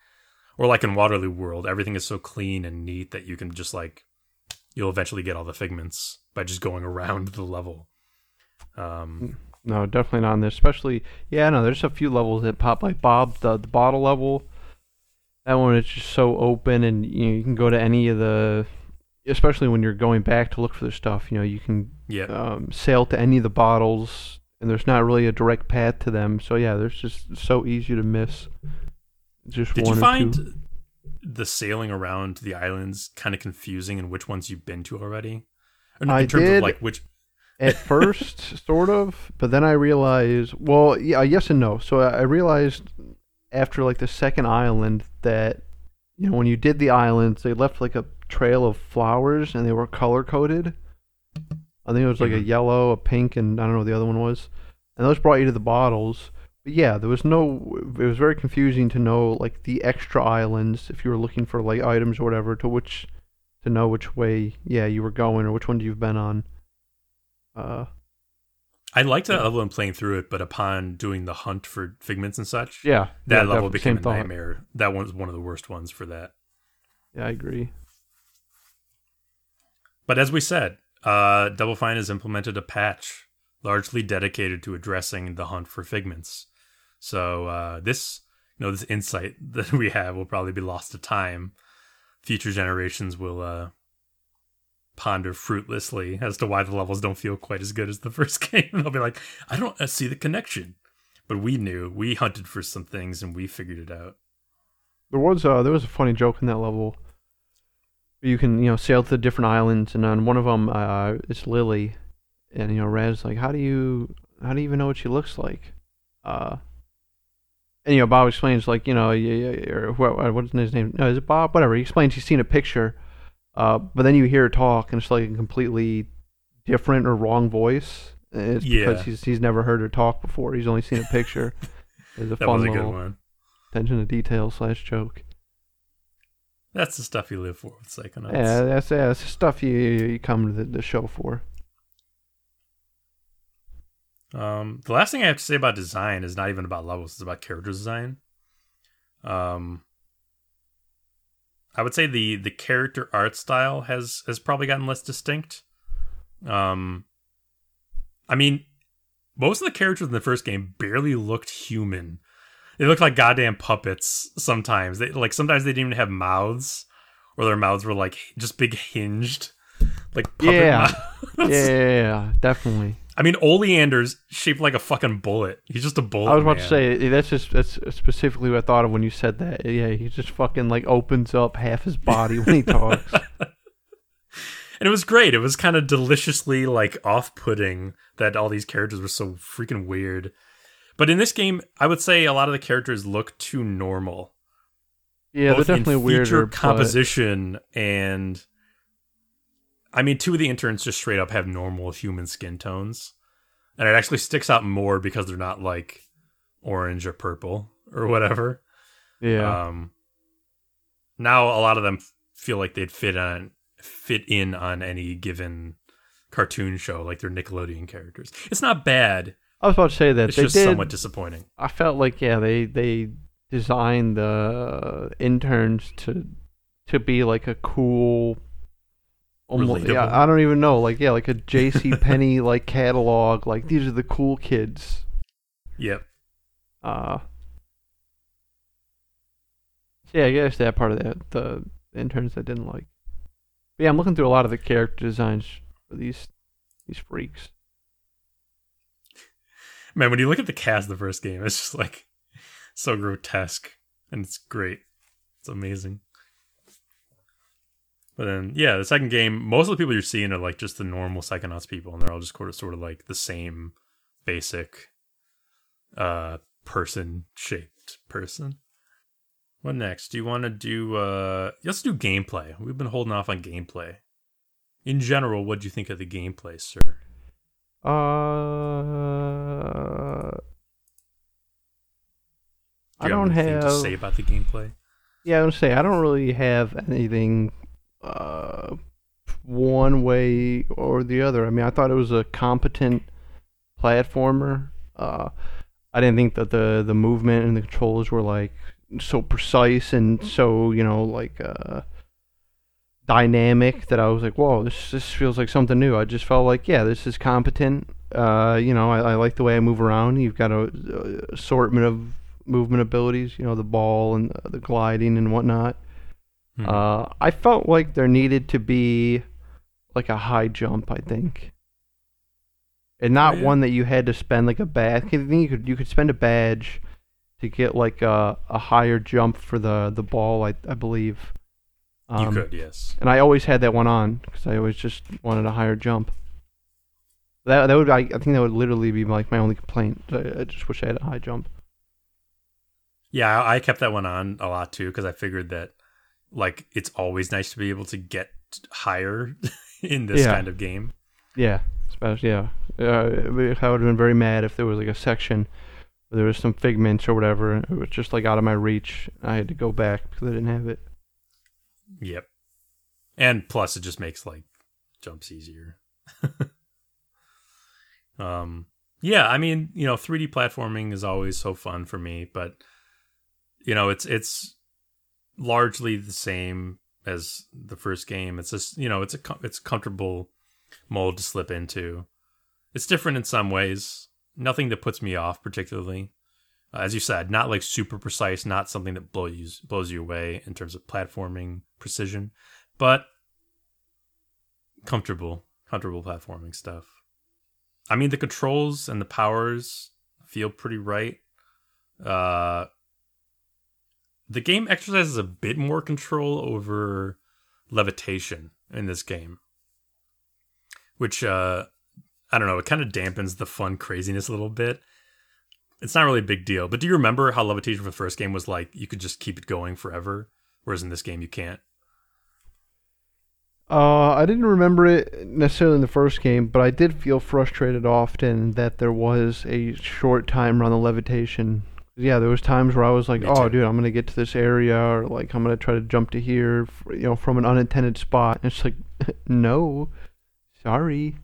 Or like in Waterloo World, everything is so clean and neat that you can just like you'll eventually get all the figments by just going around the level. Um, no, definitely not on this. Especially, yeah, no, there's a few levels that pop like Bob, the, the bottle level. That one is just so open, and you know you can go to any of the, especially when you're going back to look for the stuff. You know, you can yeah. um, sail to any of the bottles, and there's not really a direct path to them. So yeah, there's just so easy to miss. Just Did one you find the sailing around the islands kind of confusing and which ones you've been to already? In, I terms did of like which at first, sort of, but then I realized, well, yeah, yes and no. So I realized after like the second island that you know when you did the islands, they left like a trail of flowers and they were color coded. I think it was like mm-hmm. a yellow, a pink, and I don't know what the other one was. And those brought you to the bottles. But yeah, there was no. It was very confusing to know like the extra islands if you were looking for like items or whatever to which to know which way yeah you were going or which one you've been on. Uh, I liked that level and playing through it, but upon doing the hunt for figments and such, yeah, that yeah, level became a thought. nightmare. That one was one of the worst ones for that. Yeah, I agree. But as we said, uh, Double Fine has implemented a patch largely dedicated to addressing the hunt for figments. So uh, this, you know, this insight that we have will probably be lost to time. Future generations will uh, ponder fruitlessly as to why the levels don't feel quite as good as the first game. They'll be like, "I don't uh, see the connection," but we knew. We hunted for some things and we figured it out. There was uh there was a funny joke in that level. You can you know sail to different islands, and on one of them uh it's Lili, and you know Raz's like, how do you how do you even know what she looks like? Uh, and you know Bob explains like you know or what what's his name? No, is it Bob? Whatever. He explains he's seen a picture, uh, but then you hear her talk, and it's like a completely different or wrong voice. And It's Yeah. because he's he's never heard her talk before. He's only seen a picture. It's a That fun was a good one. attention to detail slash joke. That's the stuff you live for with Psychonauts. Yeah, that's yeah, that's the stuff you you come to the, the show for. Um, the last thing I have to say about design is not even about levels; it's about character design. Um, I would say the the character art style has has probably gotten less distinct. Um, I mean, most of the characters in the first game barely looked human. They looked like goddamn puppets. Sometimes they like sometimes they didn't even have mouths, or their mouths were like just big hinged, like puppet Yeah. mouths. Yeah, yeah, yeah, definitely. I mean, Oleander's shaped like a fucking bullet. He's just a bullet. I was about to say that's just that's specifically what I thought of when you said that. Yeah, he just fucking like opens up half his body when he talks. and it was great. It was kind of deliciously like off-putting that all these characters were so freaking weird. But in this game, I would say a lot of the characters look too normal. Yeah, both they're definitely in weirder. feature but- composition and I mean, two of the interns just straight up have normal human skin tones, and it actually sticks out more because they're not like orange or purple or whatever. Yeah, Um, now a lot of them f- feel like they'd fit on fit in on any given cartoon show, like they're Nickelodeon characters. It's not bad. I was about to say that It's just did. somewhat disappointing. I felt like yeah, they they designed the interns to to be like a cool. Almost, yeah, I don't even know. Like yeah, like a J.C. Penney like catalog. Like these are the cool kids. Yep. Uh, yeah, I guess that part of that the interns I didn't like. But yeah, I'm looking through a lot of the character designs for these these freaks. Man, when you look at the cast of the first game, it's just like so grotesque and it's great. It's amazing. But then, yeah, the second game, most of the people you're seeing are like just the normal Psychonauts people, and they're all just sort of, sort of like the same basic uh person shaped person. What next? Do you want to do uh let's do gameplay. We've been holding off on gameplay. In general, what do you think of the gameplay, sir? Uh, Do I don't anything have. to say about the gameplay. Yeah, I was gonna say I don't really have anything uh one way or the other. I mean, I thought it was a competent platformer. Uh I didn't think that the the movement and the controls were like so precise and so, you know, like uh dynamic that I was like, "Whoa, this this feels like something new." I just felt like, "Yeah, this is competent." Uh, you know, I, I like the way I move around. You've got a, a assortment of movement abilities, you know, the ball and the, the gliding and whatnot. Mhm. Uh, I felt like there needed to be like a high jump. I think, and not Oh, yeah. one that you had to spend like a badge. I think you could you could spend a badge to get like a, a higher jump for the the ball. I I believe. you Um, could, yes. and I always had that one on because I always just wanted a higher jump. That that would I, I think that would literally be like my only complaint. I, I just wish I had a high jump. Yeah, I kept that one on a lot too because I figured that like it's always nice to be able to get higher in this Yeah. kind of game. Yeah, especially yeah. Uh, I would have been very mad if there was like a section where there was some figments or whatever. It was just like out of my reach. I had to go back because I didn't have it. Yep. And plus, it just makes like jumps easier. um, yeah, I mean, you know, 3D platforming is always so fun for me, but you know, it's it's largely the same as the first game. It's just you know, it's a it's comfortable mold to slip into. It's different in some ways. Nothing that puts me off particularly. Uh, as you said, not like super precise, not something that blows blows you away in terms of platforming precision, but comfortable, comfortable platforming stuff. I mean, the controls and the powers feel pretty right. Uh, the game exercises a bit more control over levitation in this game, which uh, I don't know. It kind of dampens the fun craziness a little bit. It's not really a big deal, but do you remember how levitation for the first game was like? You could just keep it going forever, whereas in this game you can't. Uh, I didn't remember it necessarily in the first game, but I did feel frustrated often that there was a short timer on the levitation. Yeah, there was times where I was like, "Oh, dude, I'm gonna get to this area," or like, "I'm gonna try to jump to here," you know, from an unintended spot. And it's like, no, sorry.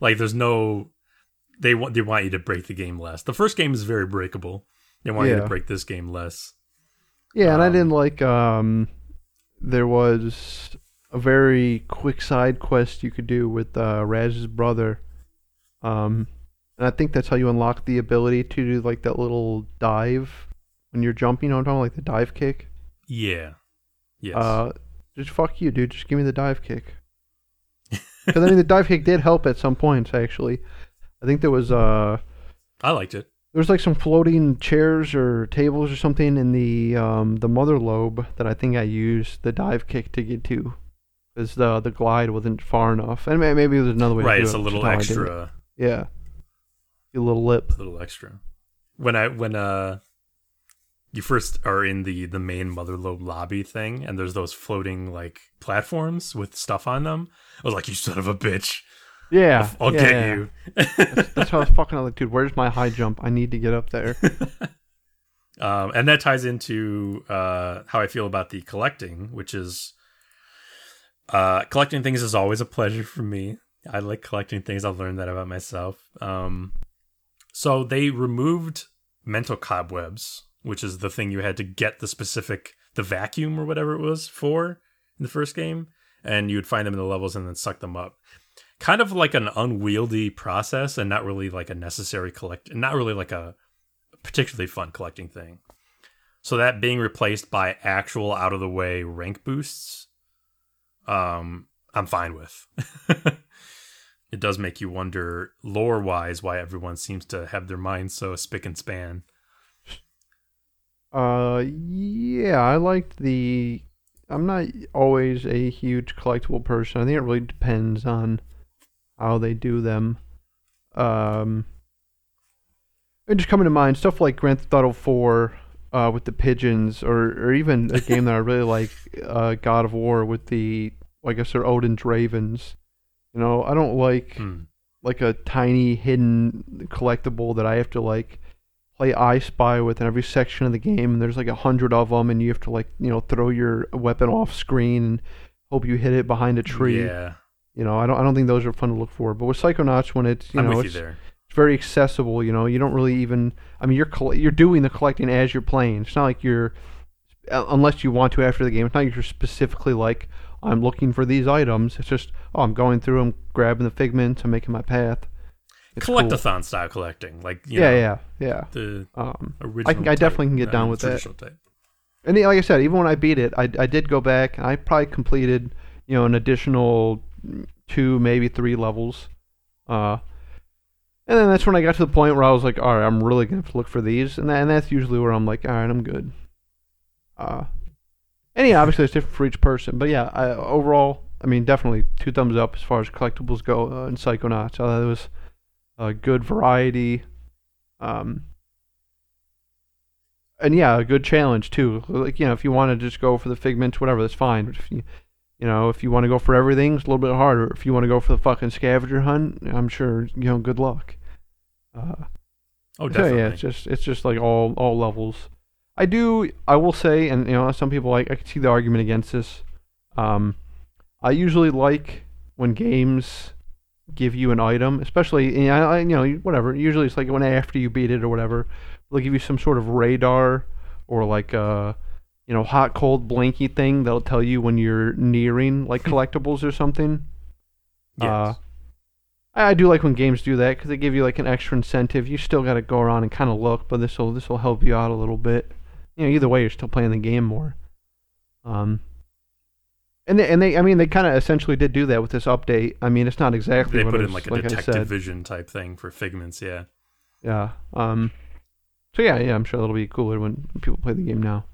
Like, there's no. They want they want you to break the game less. The first game is very breakable. They want yeah. you to break this game less. Yeah, um, and I um, didn't like. Um, there was a very quick side quest you could do with uh, Raz's brother. Um, and I think that's how you unlock the ability to do like that little dive when you're jumping. You know I'm talking like the dive kick. Yeah. Yes. Uh, just fuck you, dude. Just give me the dive kick. Because I mean, the dive kick did help at some points. Actually, I think there was uh. I liked it. There was like some floating chairs or tables or something in the um the mother lobe that I think I used the dive kick to get to because the the glide wasn't far enough, and maybe there's another way. Right, to do it's it, a little extra. Yeah, a little lip. A little extra. When I when uh, you first are in the the main mother lobe lobby thing, and there's those floating like platforms with stuff on them. I was like, "You son of a bitch!" Yeah, I'll, I'll yeah, get yeah. you. that's, that's how I was fucking like, dude. Where's my high jump? I need to get up there. um, and that ties into uh, how I feel about the collecting, which is uh, collecting things is always a pleasure for me. I like collecting things. I've learned that about myself. Um, so they removed mental cobwebs, which is the thing you had to get the specific the vacuum or whatever it was for in the first game, and you would find them in the levels and then suck them up. Kind of like an unwieldy process, and not really like a necessary collect, not really like a particularly fun collecting thing. So that being replaced by actual out of the way rank boosts um, I'm fine with. it does make you wonder, lore wise, why everyone seems to have their minds so spick and span. Uh, yeah, I liked the. I'm not always a huge collectible person. I think it really depends on how they do them. Um, and just coming to mind stuff like Grand Theft Auto 4 uh, with the pigeons, or or even a game that I really like, uh, God of War with the I said, Odin's Ravens. You know, I don't like hmm. like a tiny hidden collectible that I have to like play I Spy with in every section of the game. And there's like a hundred of them, and you have to like you know throw your weapon off screen and hope you hit it behind a tree. Yeah. You know, I don't I don't think those are fun to look for. But with Psychonauts, when it's you I'm know it's, you it's very accessible. You know, you don't really even. I mean, you're you're doing the collecting as you're playing. It's not like you're unless you want to after the game. It's not like you're specifically like, I'm looking for these items. It's just, oh, I'm going through them, grabbing the figments, I'm making my path. It's Collectathon cool. style collecting, like yeah, know, yeah, yeah. The um, original. I, can, I definitely can get down with that. Type. And like I said, even when I beat it, I I did go back and I probably completed, you know, an additional two, maybe three levels. Uh, and then that's when I got to the point where I was like, all right, I'm really gonna have to look for these, and that, and that's usually where I'm like, all right, I'm good. Uh, and yeah, obviously it's different for each person, but yeah, I, overall, I mean, definitely two thumbs up as far as collectibles go uh, in Psychonauts. Uh, there was a good variety, um, and yeah, a good challenge too. Like you know, if you want to just go for the figments, whatever, that's fine. But if you, you know, if you want to go for everything, it's a little bit harder. If you want to go for the fucking scavenger hunt, I'm sure you know, good luck. Uh, Oh, definitely. So, yeah, it's just it's just like all all levels. I do. I will say, and you know, some people like I can see the argument against this. Um, I usually like when games give you an item, especially you know, you know whatever. Usually it's like when after you beat it or whatever, they'll give you some sort of radar or like a you know hot cold blinky thing that'll tell you when you're nearing like collectibles or something. Yes. Uh, I I do like when games do that because they give you like an extra incentive. You still got to go around and kind of look, but this will this will help you out a little bit. You know, either way, you're still playing the game more. Um, and they, and they, I mean, they kind of essentially did do that with this update. I mean, it's not exactly they what put in like a like detective vision type thing for figments. Yeah. Yeah. Um. So yeah, yeah, I'm sure it'll be cooler when people play the game now.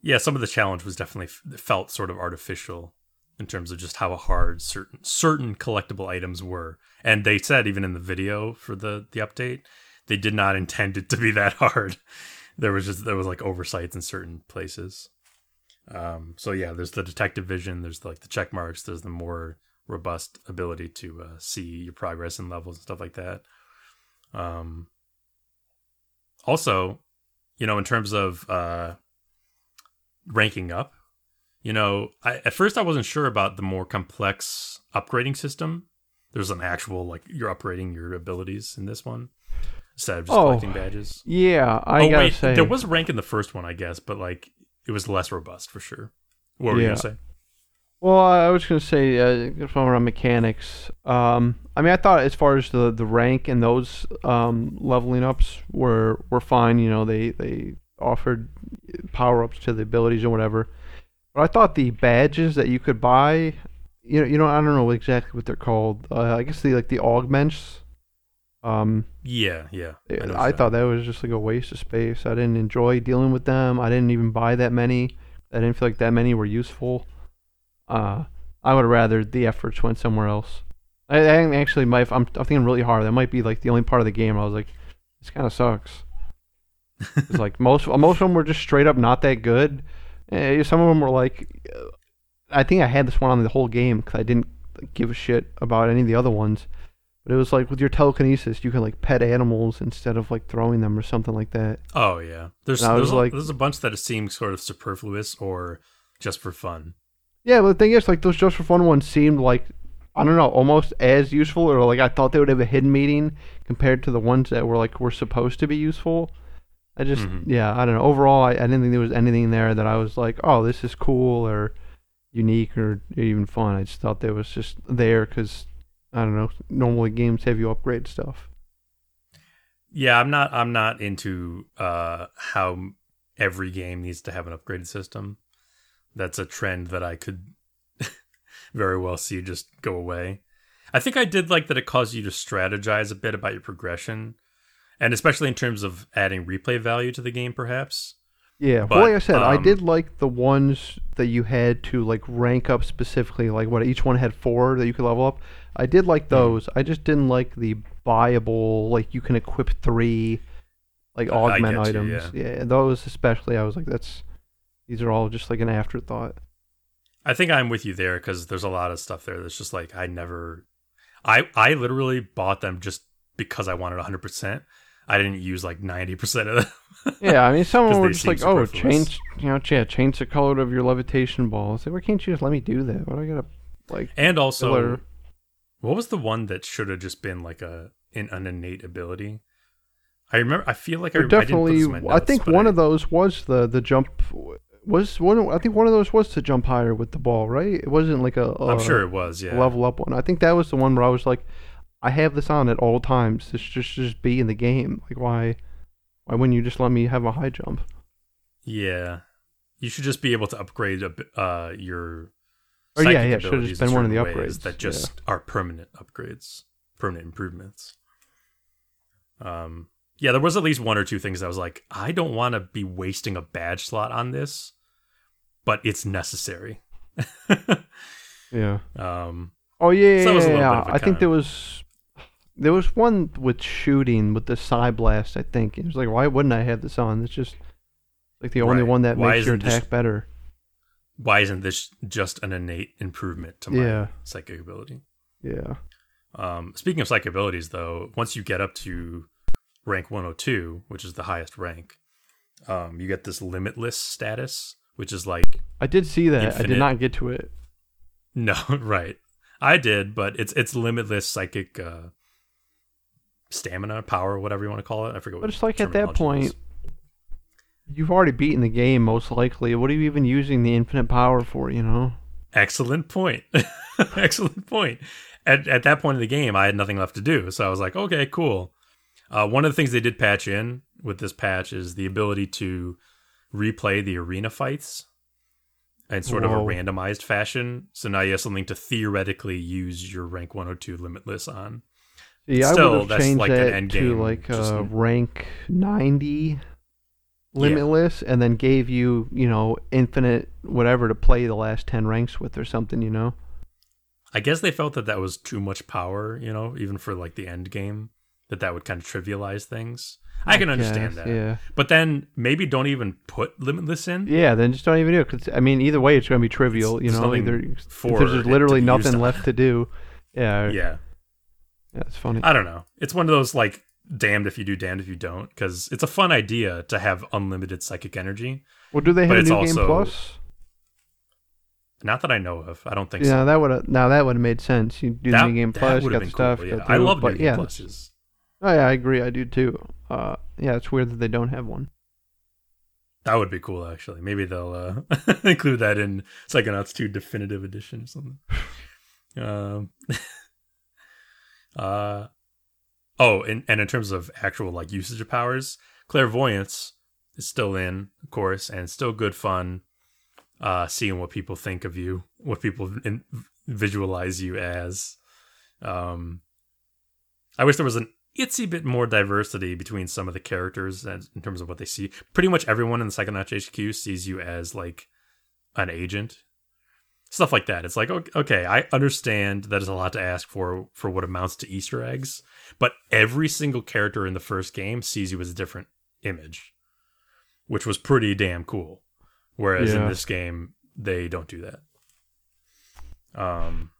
Yeah, some of the challenge was definitely f- felt sort of artificial in terms of just how hard certain certain collectible items were. And they said even in the video for the the update, they did not intend it to be that hard. There was just there was like oversights in certain places. Um, so yeah, there's the detective vision, there's like the check marks, there's the more robust ability to uh, see your progress and levels and stuff like that. Um, also, you know, in terms of uh, ranking up, you know, I, at first I wasn't sure about the more complex upgrading system. There's an actual like you're upgrading your abilities in this one instead of just Oh, collecting badges. Yeah, I oh gotta wait, say there was rank in the first one, I guess, but like it was less robust for sure. What were you gonna say? Well, I was gonna say uh, from around mechanics. Um, I mean, I thought as far as the, the rank and those um, leveling ups were were fine. You know, they they offered power ups to the abilities or whatever. But I thought the badges that you could buy, you know, you know, I don't know exactly what they're called. Uh, I guess the like the augments. Um, Yeah, yeah. I, thought that was just like a waste of space. I didn't enjoy dealing with them. I didn't even buy that many. I didn't feel like that many were useful. Uh, I would have rather the efforts went somewhere else. I, I actually might. I'm, I'm thinking really hard. That might be like the only part of the game. I was like, this kind of sucks. It's like most most of them were just straight up not that good. Eh, some of them were like, I think I had this one on the whole game because I didn't give a shit about any of the other ones. But it was like with your telekinesis, you can like pet animals instead of like throwing them or something like that. Oh yeah. There's And I there's was a, like- there's a bunch that seem sort of superfluous or just for fun. Yeah, but the thing is, like those just for fun ones seemed like I don't know, almost as useful, or like I thought they would have a hidden meaning compared to the ones that were like were supposed to be useful. I just, Mhm. yeah, I don't know. Overall, I, I didn't think there was anything there that I was like, oh, this is cool or unique or even fun. I just thought that was just there because I don't know. Normally, games have you upgrade stuff. Yeah, I'm not I'm not into uh how every game needs to have an upgraded system. That's a trend that I could very well see just go away. I think I did like that it caused you to strategize a bit about your progression. And especially in terms of adding replay value to the game perhaps. Yeah, But, well, like I said, I um, did like the ones that you had to like rank up specifically. Like what each one had four that you could level up. I did like Hmm. those. I just didn't like the buyable. Like you can equip three, like I- I augment get you, items. yeah, those especially. I was like, that's these are all just like an afterthought. I think I'm with you there because there's a lot of stuff there that's just like I never, I I literally bought them just because I wanted 100. percent I didn't use like 90 percent of them. Yeah, I mean, some of 'Cause them were they just seem like, oh, superfluous. change, you know, yeah, change the color of your levitation ball. It's like, why can't you just let me do that? What do I gotta like? and also, filler? What was the one that should have just been like a in, an innate ability? I remember. I feel like I, I definitely. my I think one I- of those was the the jump. Was one? I think one of those was to jump higher with the ball, right? It wasn't like a. a I'm sure it was. Yeah. level up one. I think that was the one where I was like, I have this on at all times. This just just be in the game. Like why? Why wouldn't you just let me have a high jump? Yeah. You should just be able to upgrade a uh, your. Oh, yeah, yeah, should've just been one of the upgrades, that just are permanent upgrades, permanent improvements. Um, yeah, there was at least one or two things that I was like, I don't want to be wasting a badge slot on this, but it's necessary. Yeah. um, Oh yeah, So yeah, yeah. bit of a I think there was there was one with shooting with the Psi Blast. I think it was like, why wouldn't I have this on? It's just like the only Right. one that Why makes your attack better. Why isn't this just an innate improvement to my Yeah. psychic ability? Yeah. Um, speaking of psychic abilities, though, once you get up to rank 102, which is the highest rank, um, you get this limitless status, which is like I did see that. I did not get to it. no, right. I did, but it's it's limitless psychic uh, stamina, power, whatever you want to call it. I forget. But what it's like at that point, you've already beaten the game most likely. What are you even using the infinite power for? You know. Excellent point. Excellent point. At at that point in the game, I had nothing left to do, so I was like, okay, cool. Uh, one of the things they did patch in with this patch is the ability to replay the arena fights in sort of a randomized fashion. So now you have something to theoretically use your rank 102 limitless on. I Still, would have that's changed like an that end to like uh, rank ninety limitless, and then gave you you know infinite whatever to play the last ten ranks with or something. You know. I guess they felt that that was too much power, you know, even for like the end game, that that would kind of trivialize things. I can understand Guess, that. Yeah. But then maybe don't even put limitless in. Yeah, then just don't even do it. Cause I mean, either way, it's going to be trivial. It's- you know, either for there's literally nothing left to do. Yeah, Yeah. yeah, it's funny. I don't know. It's one of those like damned if you do, damned if you don't, because it's a fun idea to have unlimited psychic energy. Well, do they have a it's new also- game plus? Not that I know of. I don't think Yeah, so. that would. Now that would have made sense. You do That, the new game plus, would got the cool. stuff. yeah. got I love but new yeah, game that's- pluses. Oh yeah, I agree. I do too. Uh, yeah, it's weird that they don't have one. That would be cool, actually. Maybe they'll uh, include that in Psychonauts 2 Definitive Edition or something. Um, uh, oh, and, and in terms of actual like usage of powers, Clairvoyance is still in, of course, and still good fun. Uh, seeing what people think of you, what people in, visualize you as. Um, I wish there was an itsy bit more diversity between some of the characters and in terms of what they see. Pretty much everyone in the Psychonauts HQ sees you as like an agent. Stuff like that. It's like okay, okay, I understand that is a lot to ask for for what amounts to Easter eggs, but every single character in the first game sees you as a different image, which was pretty damn cool. Whereas in this game, they don't do that. Um,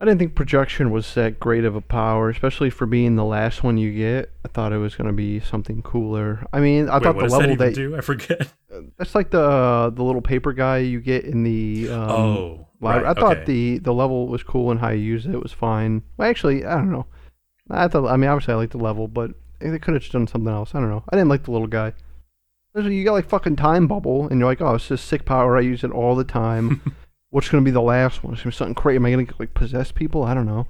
I didn't think projection was that great of a power, especially for being the last one you get. I thought it was going to be something cooler. I mean, I wait, thought the does that level that, do? I forget. that's like the uh, the little paper guy you get in the um, oh, right, I thought okay. the the level was cool and how you use it was fine. Well, actually, I don't know. I thought I mean obviously I like the level, but they could have just done something else. I don't know. I didn't like the little guy. You got like fucking time bubble, and you're like, oh, it's just sick power. I use it all the time. What's gonna be the last one? It's gonna be something crazy. Am I gonna like possess people? I don't know.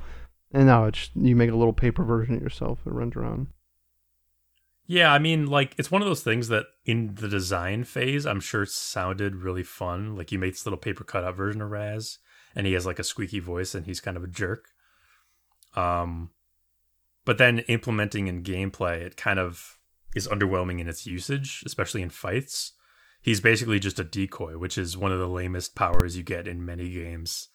And now it's you make a little paper version of yourself that runs around. Yeah, I mean, like it's one of those things that in the design phase, I'm sure it sounded really fun. Like you made this little paper cutout version of Raz, and he has like a squeaky voice, and he's kind of a jerk. Um, but then implementing in gameplay, it kind of is underwhelming in its usage, especially in fights. He's basically just a decoy, which is one of the lamest powers you get in many games.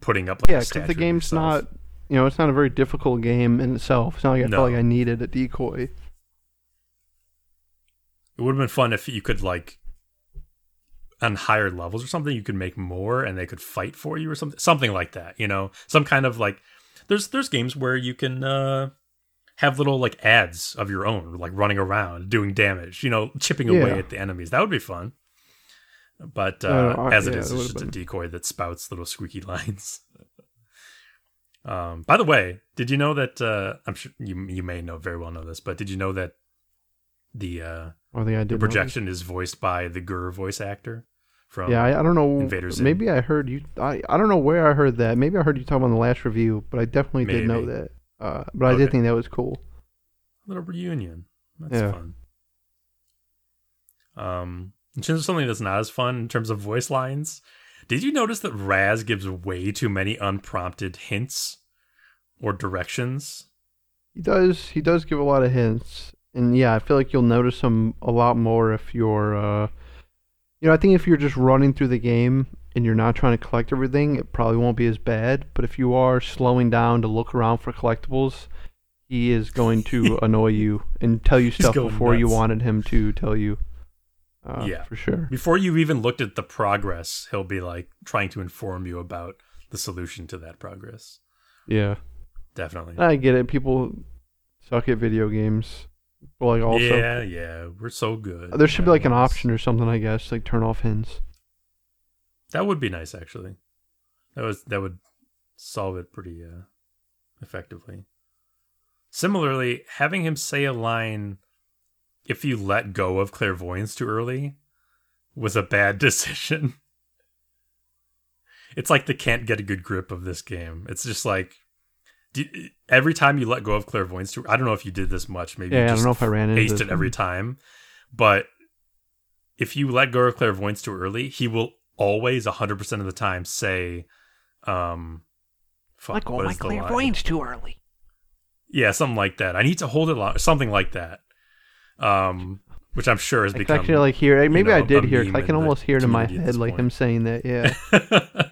Putting up like yeah, because the game's yourself. not, you know, it's not a very difficult game in itself. It's not like I No. felt like I needed a decoy. It would have been fun if you could like on higher levels or something, you could make more and they could fight for you or something something like that, you know? Some kind of like there's there's games where you can uh have little like ads of your own, like running around, doing damage, you know, chipping away at the enemies. That would be fun. But uh, Uh, as it yeah, is, it it's would've just a decoy that spouts little squeaky lines. um, by the way, did you know that? Uh, I'm sure you you may know very well know this, but did you know that the uh, I think I the projection is voiced by the GIR voice actor from Yeah, I, I don't know. Invader Zim. Maybe I heard you. I, I don't know where I heard that. Maybe I heard you talk on the last review, but I definitely did know that. Uh, but I did Okay. think that was cool. A little reunion. That's Yeah. fun. Um, in terms of something that's not as fun in terms of voice lines, did you notice that Raz gives way too many unprompted hints or directions? He does. He does give a lot of hints, and yeah, I feel like you'll notice them a lot more if you're. Uh, you know, I think if you're just running through the game and you're not trying to collect everything, it probably won't be as bad. But if you are slowing down to look around for collectibles, he is going to annoy you and tell you stuff before you wanted him to tell you. Uh, Yeah. for sure. Before you've even looked at the progress, he'll be like trying to inform you about the solution to that progress. Yeah. Definitely. I get it. People suck at video games. Well, like also, yeah, yeah, we're so good. there should be like an option or something, I guess, like turn off hints. That would be nice, actually. That was that would solve it pretty uh, effectively. Similarly, having him say a line, "If you let go of clairvoyance too early," was a bad decision. It's like the can't get a good grip of this game. It's just like every time you let go of clairvoyance too. I don't know if you did this much. Maybe Yeah, you I just don't know if I ran into it every time, but if you let go of clairvoyance too early, he will always 100% of the time say, um, fuck, Let go what of my is clairvoyance too early. Yeah, something like that. I need to hold it long, something like that. Um, which I'm sure has I become. actually like here Maybe know, I a did hear. it, 'cause meme I can almost hear it in my head, like point. him saying that. Yeah.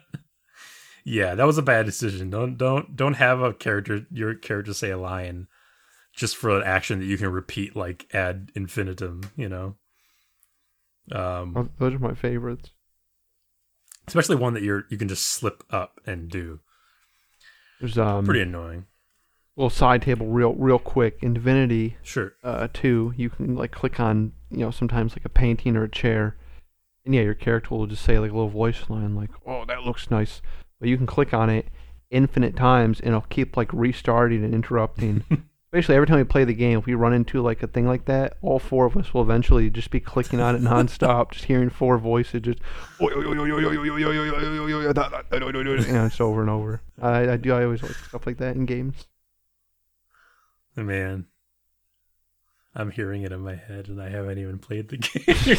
yeah, that was a bad decision. Don't don't don't have a character your character say a line just for an action that you can repeat like ad infinitum, you know. Um Those are my favorites. Especially one that you're you can just slip up and do. There's um Pretty annoying. little side table real real quick in Divinity Sure. uh two you can like click on you know sometimes like a painting or a chair and yeah your character will just say like a little voice line like oh that looks nice but you can click on it infinite times and it'll keep like restarting and interrupting basically every time we play the game if we run into like a thing like that all four of us will eventually just be clicking on it nonstop just hearing four voices just you it's over and over I, I do I always like stuff like that in games Man. I'm hearing it in my head and I haven't even played the game.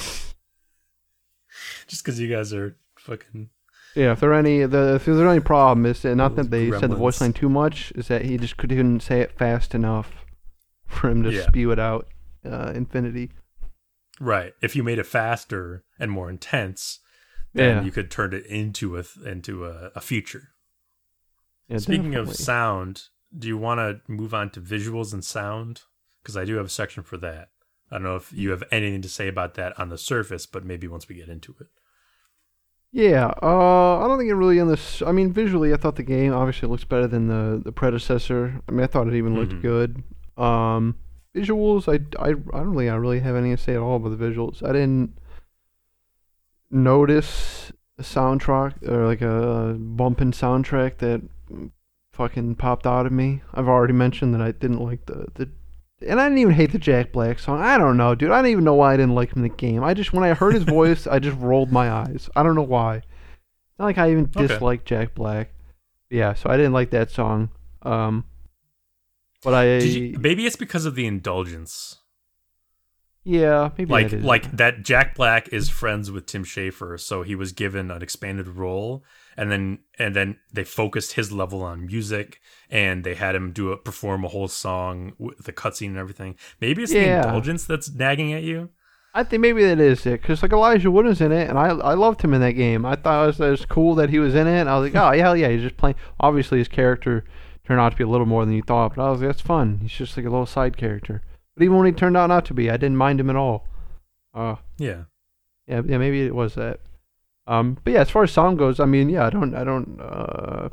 just because you guys are fucking Yeah, if there any the if there's any problem is that not that they said the voice line too much, is that he just couldn't say it fast enough for him to Yeah. spew it out. Uh, infinity. right. If you made it faster and more intense, then Yeah. you could turn it into a into a, a feature. Yeah, Speaking of sound, do you want to move on to visuals and sound? Because I do have a section for that. I don't know if you have anything to say about that on the surface, but maybe once we get into it. Yeah, uh, I don't think it really in this. I mean, visually, I thought the game obviously looks better than the the predecessor. I mean, I thought it even looked Mhm. good. Um, visuals, I, I, I don't really, I really have anything to say at all about the visuals. I didn't notice a soundtrack or like a bumping soundtrack that fucking popped out of me. I've already mentioned that I didn't like the the. And I didn't even hate the Jack Black song. I don't know, dude. I don't even know why I didn't like him in the game. I just when I heard his voice, I just rolled my eyes. I don't know why. It's not like I even Okay. dislike Jack Black. Yeah, so I didn't like that song. Um, but I you, maybe it's because of the indulgence. yeah maybe like that like that Jack Black is friends with Tim Schafer, so he was given an expanded role and then and then they focused his level on music and they had him do a perform a whole song with the cutscene and everything. Maybe it's Yeah. the indulgence that's nagging at you. I think maybe that is it because like Elijah Wood was in it, and I I loved him in that game. I thought it was, it was cool that he was in it. And I was like, oh yeah, hell yeah, he's just playing. Obviously, his character turned out to be a little more than you thought, but I was like, that's fun. He's just like a little side character. But even when he turned out not to be, I didn't mind him at all. Uh, Yeah. yeah, yeah, maybe it was that. Um, but yeah, as far as sound goes, I mean, yeah, I don't, I don't, uh,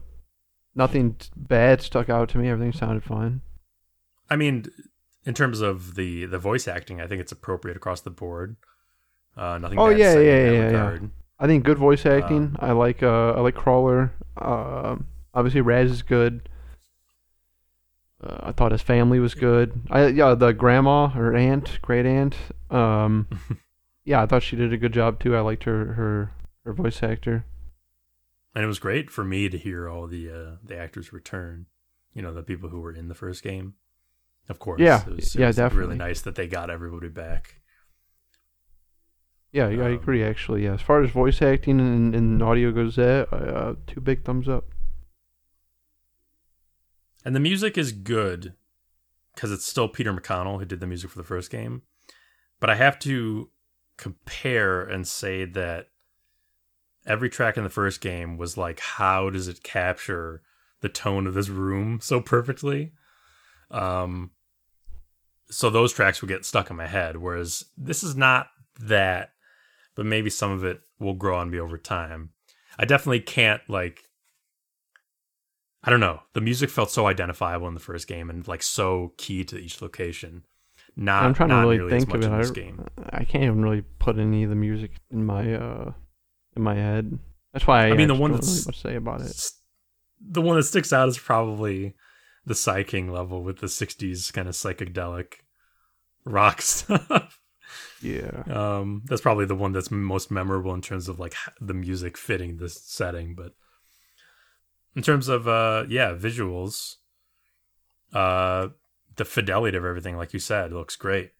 nothing bad stuck out to me. Everything sounded fine. I mean, in terms of the the voice acting, I think it's appropriate across the board. Uh, nothing. Oh, yeah, yeah, yeah, yeah. I think good voice acting. Um, I like, uh, I like Cruller. Uh, obviously Raz is good. Uh, I thought his family was good. I yeah, the grandma or aunt, great aunt. Um, yeah, I thought she did a good job too. I liked her her her voice actor. and it was great for me to hear all the uh, the actors return. You know, the people who were in the first game. Of course, Yeah, it was, it yeah, was definitely. Really nice that they got everybody back. Yeah, yeah, I Um, agree actually. Yeah, as far as voice acting and, and audio goes, that uh, two big thumbs up. And the music is good because it's still Peter McConnell who did the music for the first game. But I have to compare and say that every track in the first game was like, how does it capture the tone of this room so perfectly? Um, so those tracks would get stuck in my head, whereas this is not that, but maybe some of it will grow on me over time. I definitely can't like I don't know. The music felt so identifiable in the first game and like so key to each location. Not. I'm trying to really think of it. this I, game. I can't even really put any of the music in my uh in my head. That's why I, I mean, the one really that's- much to say about it. The one that sticks out is probably the Psi King level with the '60s kind of psychedelic rock stuff. Yeah. Um, that's probably the one that's most memorable in terms of like the music fitting this setting. But in terms of uh, yeah, visuals, uh, the fidelity of everything, like you said, looks great.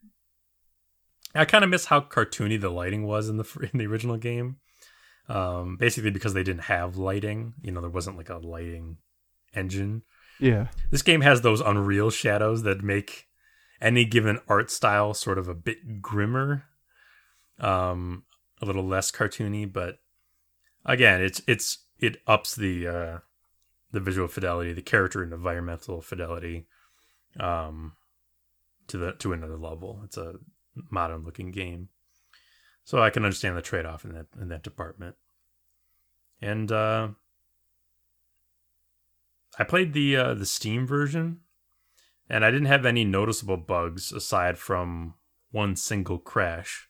I kind of miss how cartoony the lighting was in the in the original game. Um, basically because they didn't have lighting, you know, there wasn't like a lighting engine. Yeah. this game has those unreal shadows that make any given art style sort of a bit grimmer um a little less cartoony but again it's it's it ups the uh the visual fidelity the character and environmental fidelity um to the to another level. It's a modern looking game so i can understand the trade-off in that in that department and uh I played the uh, the Steam version, and I didn't have any noticeable bugs aside from one single crash.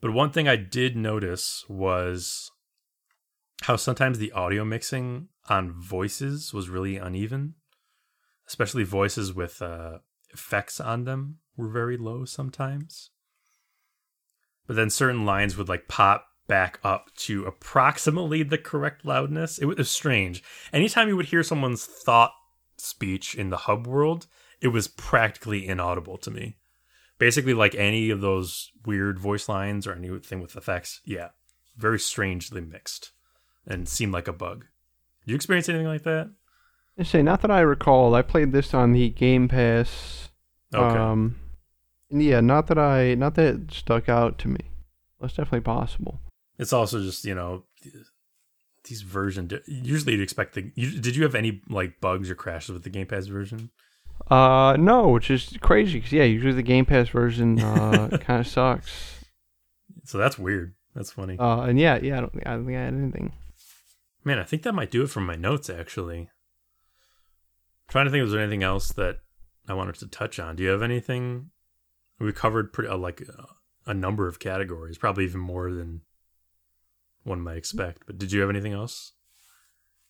But one thing I did notice was how sometimes the audio mixing on voices was really uneven, especially voices with uh, effects on them were very low sometimes. But then certain lines would like pop back up to approximately the correct loudness. It was strange. Anytime you would hear someone's thought speech in the hub world, it was practically inaudible to me. Basically, like any of those weird voice lines or anything with effects, yeah, very strangely mixed and seemed like a bug. Did you experience anything like that? I say not that I recall. I played this on the Game Pass. Okay. Um, yeah, not that I not that it stuck out to me. That's definitely possible. It's also just you know these version. Usually, you'd expect the. You, did you have any like bugs or crashes with the Game Pass version? Uh, no, which is crazy because yeah, usually the Game Pass version uh kind of sucks. So that's weird. That's funny. Uh, and yeah, yeah, I don't, think- I don't think I had anything. Man, I think that might do it from my notes. Actually, trying to think, was there anything else that I wanted to touch on? Do you have anything? We covered pretty uh, like uh, a number of categories, probably even more than one might expect. But did you have anything else?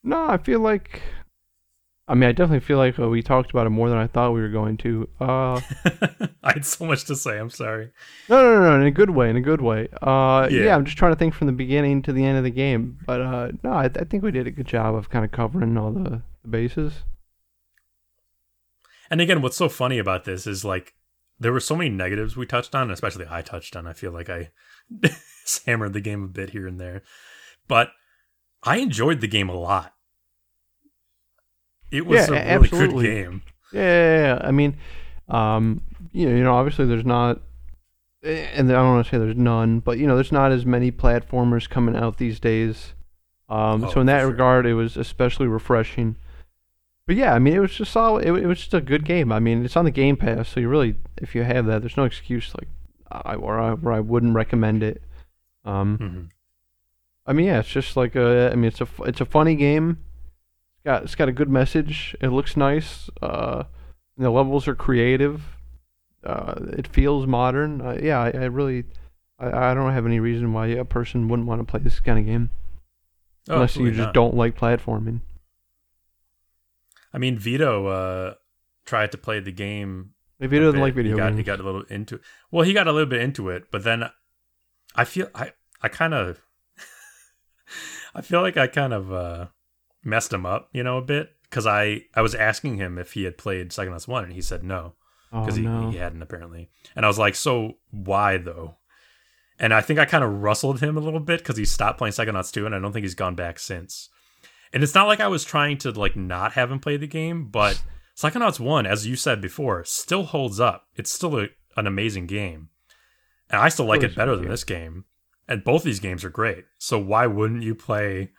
No, I feel like. I mean, I definitely feel like uh, we talked about it more than I thought we were going to. Uh, I had so much to say. I'm sorry. no, no, no, no, in a good way, in a good way. Uh, yeah. Yeah. I'm just trying to think from the beginning to the end of the game. But uh, no, I, I think we did a good job of kind of covering all the, the bases. And again, what's so funny about this is like there were so many negatives we touched on, especially I touched on. I feel like I hammered the game a bit here and there, but I enjoyed the game a lot. It was Yeah, a really absolutely. good game. Yeah, yeah, yeah. I mean, um, you know, you know, obviously there's not, eh, and I don't want to say there's none, but you know, there's not as many platformers coming out these days. Um, Oh, so in that sure. regard, it was especially refreshing. But yeah, I mean, it was just solid. It, it was just a good game. I mean, it's on the Game Pass, so you really, if you have that, there's no excuse like, I or I, or I wouldn't recommend it. Um, Mhm. I mean, yeah, it's just like a. I mean, it's a it's a funny game. It's got it's got a good message. It looks nice. Uh, the levels are creative. Uh, it feels modern. Uh, yeah, I, I really, I, I don't have any reason why a person wouldn't want to play this kind of game Oh, unless you just not. don't like platforming. I mean, Vito uh, tried to play the game. If he doesn't like video he got, games, he got a little into. Well, he got a little bit into it, but then I feel I I kind of I feel like I kind of uh, messed him up, you know, a bit because I I was asking him if he had played Second Psychonauts one, and he said no oh because he, no, he hadn't apparently, and I was like, so why though? And I think I kind of rustled him a little bit because he stopped playing Psychonauts 2, and I don't think he's gone back since. And it's not like I was trying to like not have him play the game, but Psychonauts 1, as you said before, still holds up. It's still a, an amazing game. And I still like it better than this game. And both these games are great. So why wouldn't you play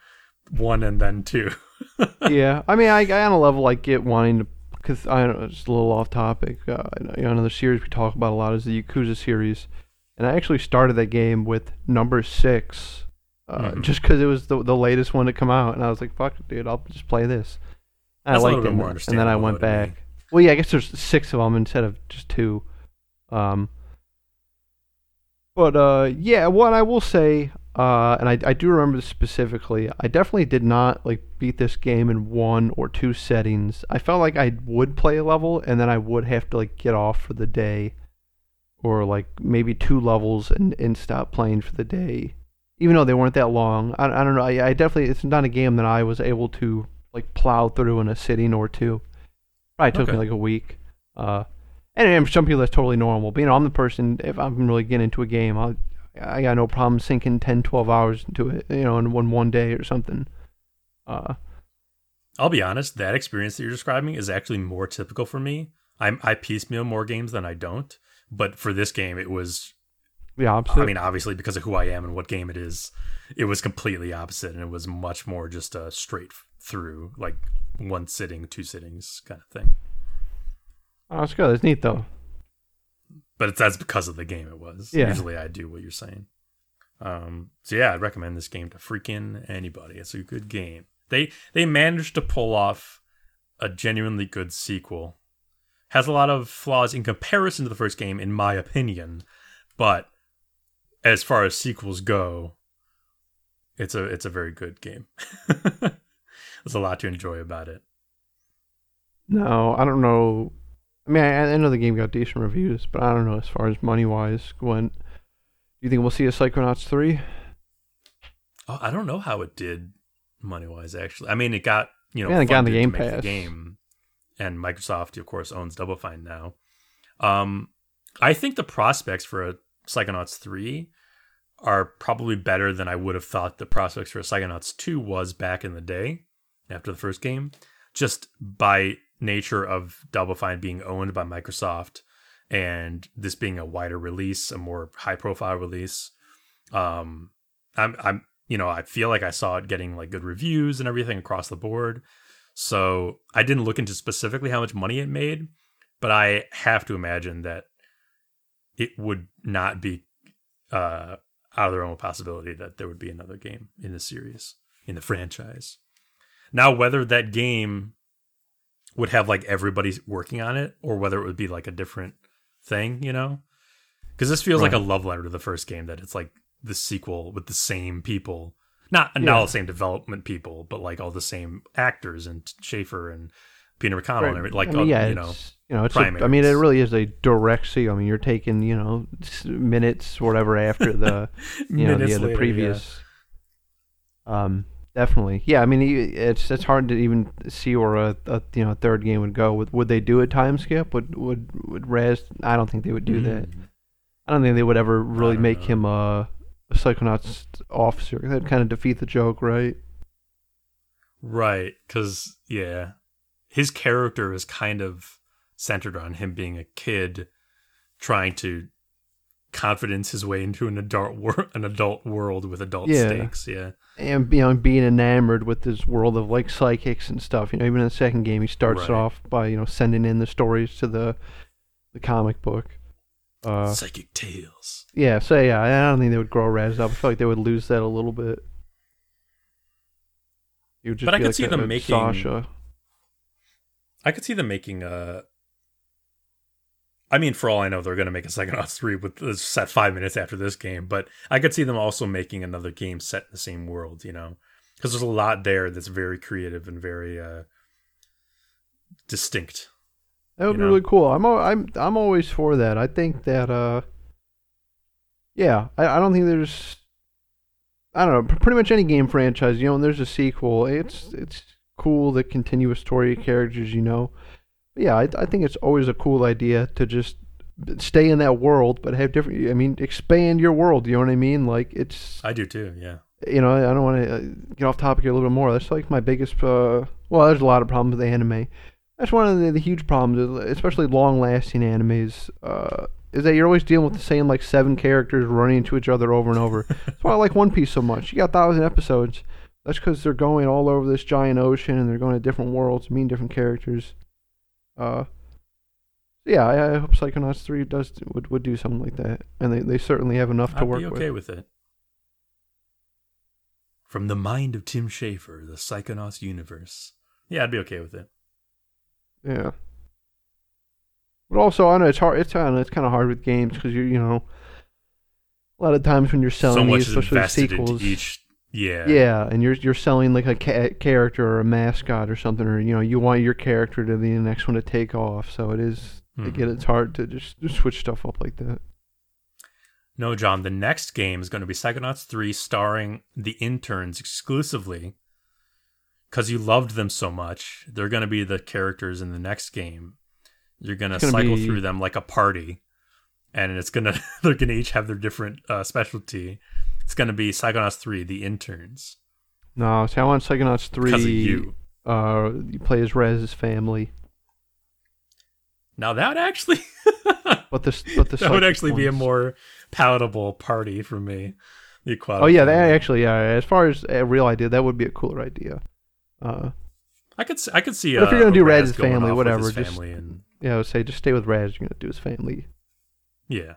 one and then two? yeah. I mean, I, I on a level I get wanting to because I don't know, it's a little off topic. Uh, you know, another series we talk about a lot is the Yakuza series, and I actually started that game with number six, uh, Mhm. just because it was the the latest one to come out, and I was like, "Fuck, dude, I'll just play this." And I liked it, more and then I went though, to me. back. Well, yeah, I guess there's six of them instead of just two. Um, but uh, yeah, what I will say, uh, and I, I do remember this specifically, I definitely did not like beat this game in one or two settings. I felt like I would play a level and then I would have to like get off for the day, or like maybe two levels and and stop playing for the day, even though they weren't that long. I, I don't know. I, I definitely it's not a game that I was able to like plow through in a sitting or two. Probably took Okay. me like a week. Uh, and, and for some people that's totally normal. But you know, I'm the person if I'm really getting into a game, I I got no problem sinking 10, 12 hours into it. You know, in one one day or something. Uh, I'll be honest, that experience that you're describing is actually more typical for me. I'm I piecemeal more games than I don't, but for this game it was the opposite. I mean obviously because of who I am and what game it is, it was completely opposite and it was much more just a straight through like one sitting, two sittings kind of thing. oh, that's good. That's neat though. But it's that's because of the game it was. Yeah. Usually I do what you're saying. Um so yeah, I'd recommend this game to freaking anybody. It's a good game. They they managed to pull off a genuinely good sequel. Has a lot of flaws in comparison to the first game, in my opinion, but as far as sequels go, it's a it's a very good game. There's a lot to enjoy about it. No, I don't know. I mean, I, I know the game got decent reviews, but I don't know as far as money wise went. Do you think we'll see a Psychonauts three? Oh, I don't know how it did money wise. Actually, I mean, it got you know Yeah, it got the Game make the Pass. game, and Microsoft, of course, owns Double Fine now. Um, I think the prospects for a Psychonauts three are probably better than I would have thought the prospects for Psychonauts two was back in the day after the first game, just by nature of Double Fine being owned by Microsoft and this being a wider release, a more high profile release. Um, I'm I'm you know I feel like I saw it getting like good reviews and everything across the board. So I didn't look into specifically how much money it made, but I have to imagine that it would not be uh, out of the realm of possibility that there would be another game in the series in the franchise. Now, whether that game would have like everybody working on it, or whether it would be like a different thing, you know, because this feels like a love letter to the first game. That it's like the sequel with the same people, not not all the same development people, but like all the same actors and Schafer and Peter McConnell and everything. Like I mean, uh, yeah, you know, you know, it's. A, I mean, it really is a direct sequel. I mean, you're taking you know minutes, whatever, after the you know the, the later, previous. Um, definitely, yeah. I mean, it's it's hard to even see where a, a you know third game would go. Would would they do a time skip? Would would would Raz? I don't think they would yeah. do that. Mm. I don't think they would ever really make know. him a, a Psychonauts officer. That'd kind of defeat the joke, right? Right, because yeah, his character is kind of centered on him being a kid trying to confidence his way into an adult wor- an adult world with adult Yeah. stakes. Yeah, and you know being enamored with this world of like psychics and stuff. You know, even in the second game, he starts Right. off by you know sending in the stories to the the comic book. Uh, psychic tales. yeah, so yeah, I don't think they would grow Raz up. I feel like they would lose that a little bit. It would just But I could like see them making- Sasha. I could see them making a. I mean, for all I know, they're going to make a Psychonauts three with it's set five minutes after this game. But I could see them also making another game set in the same world. You know, because there's a lot there that's very creative and very uh, distinct. That would be know? really cool. I'm I'm I'm always for that. I think that uh, yeah, I, I don't think there's, I don't know, pretty much any game franchise. You know, when there's a sequel, it's it's cool the continuous story characters. You know, but yeah, I I think it's always a cool idea to just stay in that world, but have different. I mean, expand your world. You know what I mean? Like it's I do too. Yeah. you know, I don't want to uh, get off topic here a little bit more. That's like my biggest. Uh, well, there's a lot of problems with anime. That's one of the, the huge problems, especially long-lasting animes. Uh, is that you're always dealing with the same like seven characters running into each other over and over. That's why I like One Piece so much. You got thousand episodes. That's because they're going all over this giant ocean and they're going to different worlds, meeting different characters. Uh, yeah, I, I hope Psychonauts three does would would do something like that, and they, they certainly have enough to I'd work be okay with. with it. From the mind of Tim Schafer, the Psychonauts universe. Yeah, I'd be okay with it. Yeah. But also, I know it's hard. It's I know, it's kind of hard with games because you you know, a lot of times when you're selling so these, especially sequels, each yeah yeah, and you're you're selling like a ca- character or a mascot or something, or you know, you want your character to be the next one to take off. So it is mm-hmm. again, it's hard to just, just switch stuff up like that. No, John, the next game is going to be Psychonauts 3 starring the interns exclusively. Because you loved them so much, they're going to be the characters in the next game. You're going to cycle be... through them like a party. And it's going to, they're going to each have their different uh, specialty. It's going to be Psychonauts 3, the interns. No, see, I want Psychonauts 3. Because of you. Uh, you play as Raz's family. Now that actually, but this, but the that would actually ones. be a more palatable party for me. The aquatic. Oh yeah, that actually, yeah. As far as a real idea, that would be a cooler idea. Uh, I could, I could see. Uh, if you're gonna do Raz's family, whatever, just family and yeah, I would say just stay with Raz. You're gonna do his family. Yeah.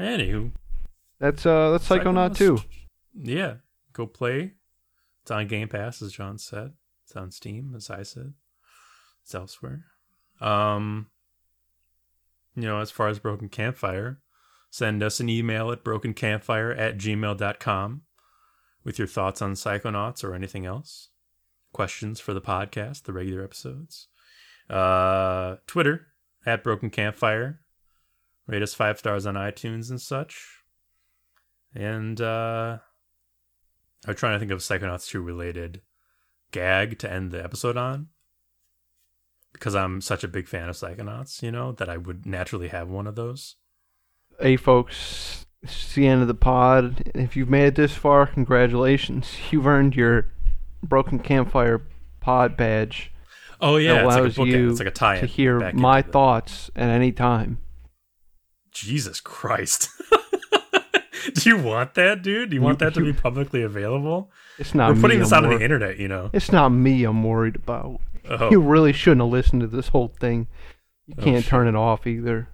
Anywho, that's uh, that's Psychonaut too. Yeah, go play. It's on Game Pass, as John said. It's on Steam, as I said. It's elsewhere. Um, you know, as far as Broken Campfire, send us an email at brokencampfire at gmail.com with your thoughts on Psychonauts or anything else. Questions for the podcast, the regular episodes. Uh, Twitter at Broken Campfire. Rate us five stars on iTunes and such. And uh, I'm trying to think of Psychonauts 2 related gag to end the episode on because I'm such a big fan of Psychonauts, you know, that I would naturally have one of those. Hey, folks, it's the end of the pod. If you've made it this far, congratulations. You've earned your Broken Campfire pod badge. Oh yeah, that allows like you like to hear my thoughts at any time. Jesus Christ. Do you want that, dude? Do you want that to be publicly available? It's not. We're putting this I'm out on the internet, you know. It's not me. I'm worried about. Oh. You really shouldn't have listened to this whole thing. You oh, can't turn it off either.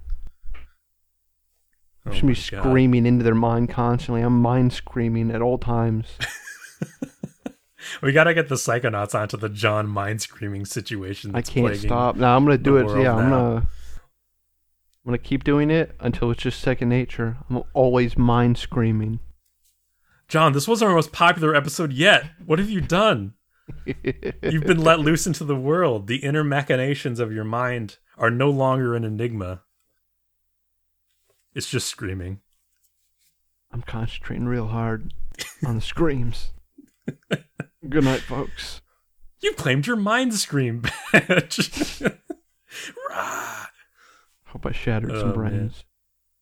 Oh should be screaming God. into their mind constantly. I'm mind screaming at all times. we gotta get the psychonauts onto the John mind screaming situation. I can't stop. Now I'm gonna do it. Yeah, I'm gonna. I'm gonna keep doing it until it's just second nature. I'm always mind screaming. John, this was our most popular episode yet. What have you done? You've been let loose into the world. The inner machinations of your mind are no longer an enigma. It's just screaming. I'm concentrating real hard on the screams. Good night, folks. You claimed your mind scream badge. Hope I shattered oh, some brains.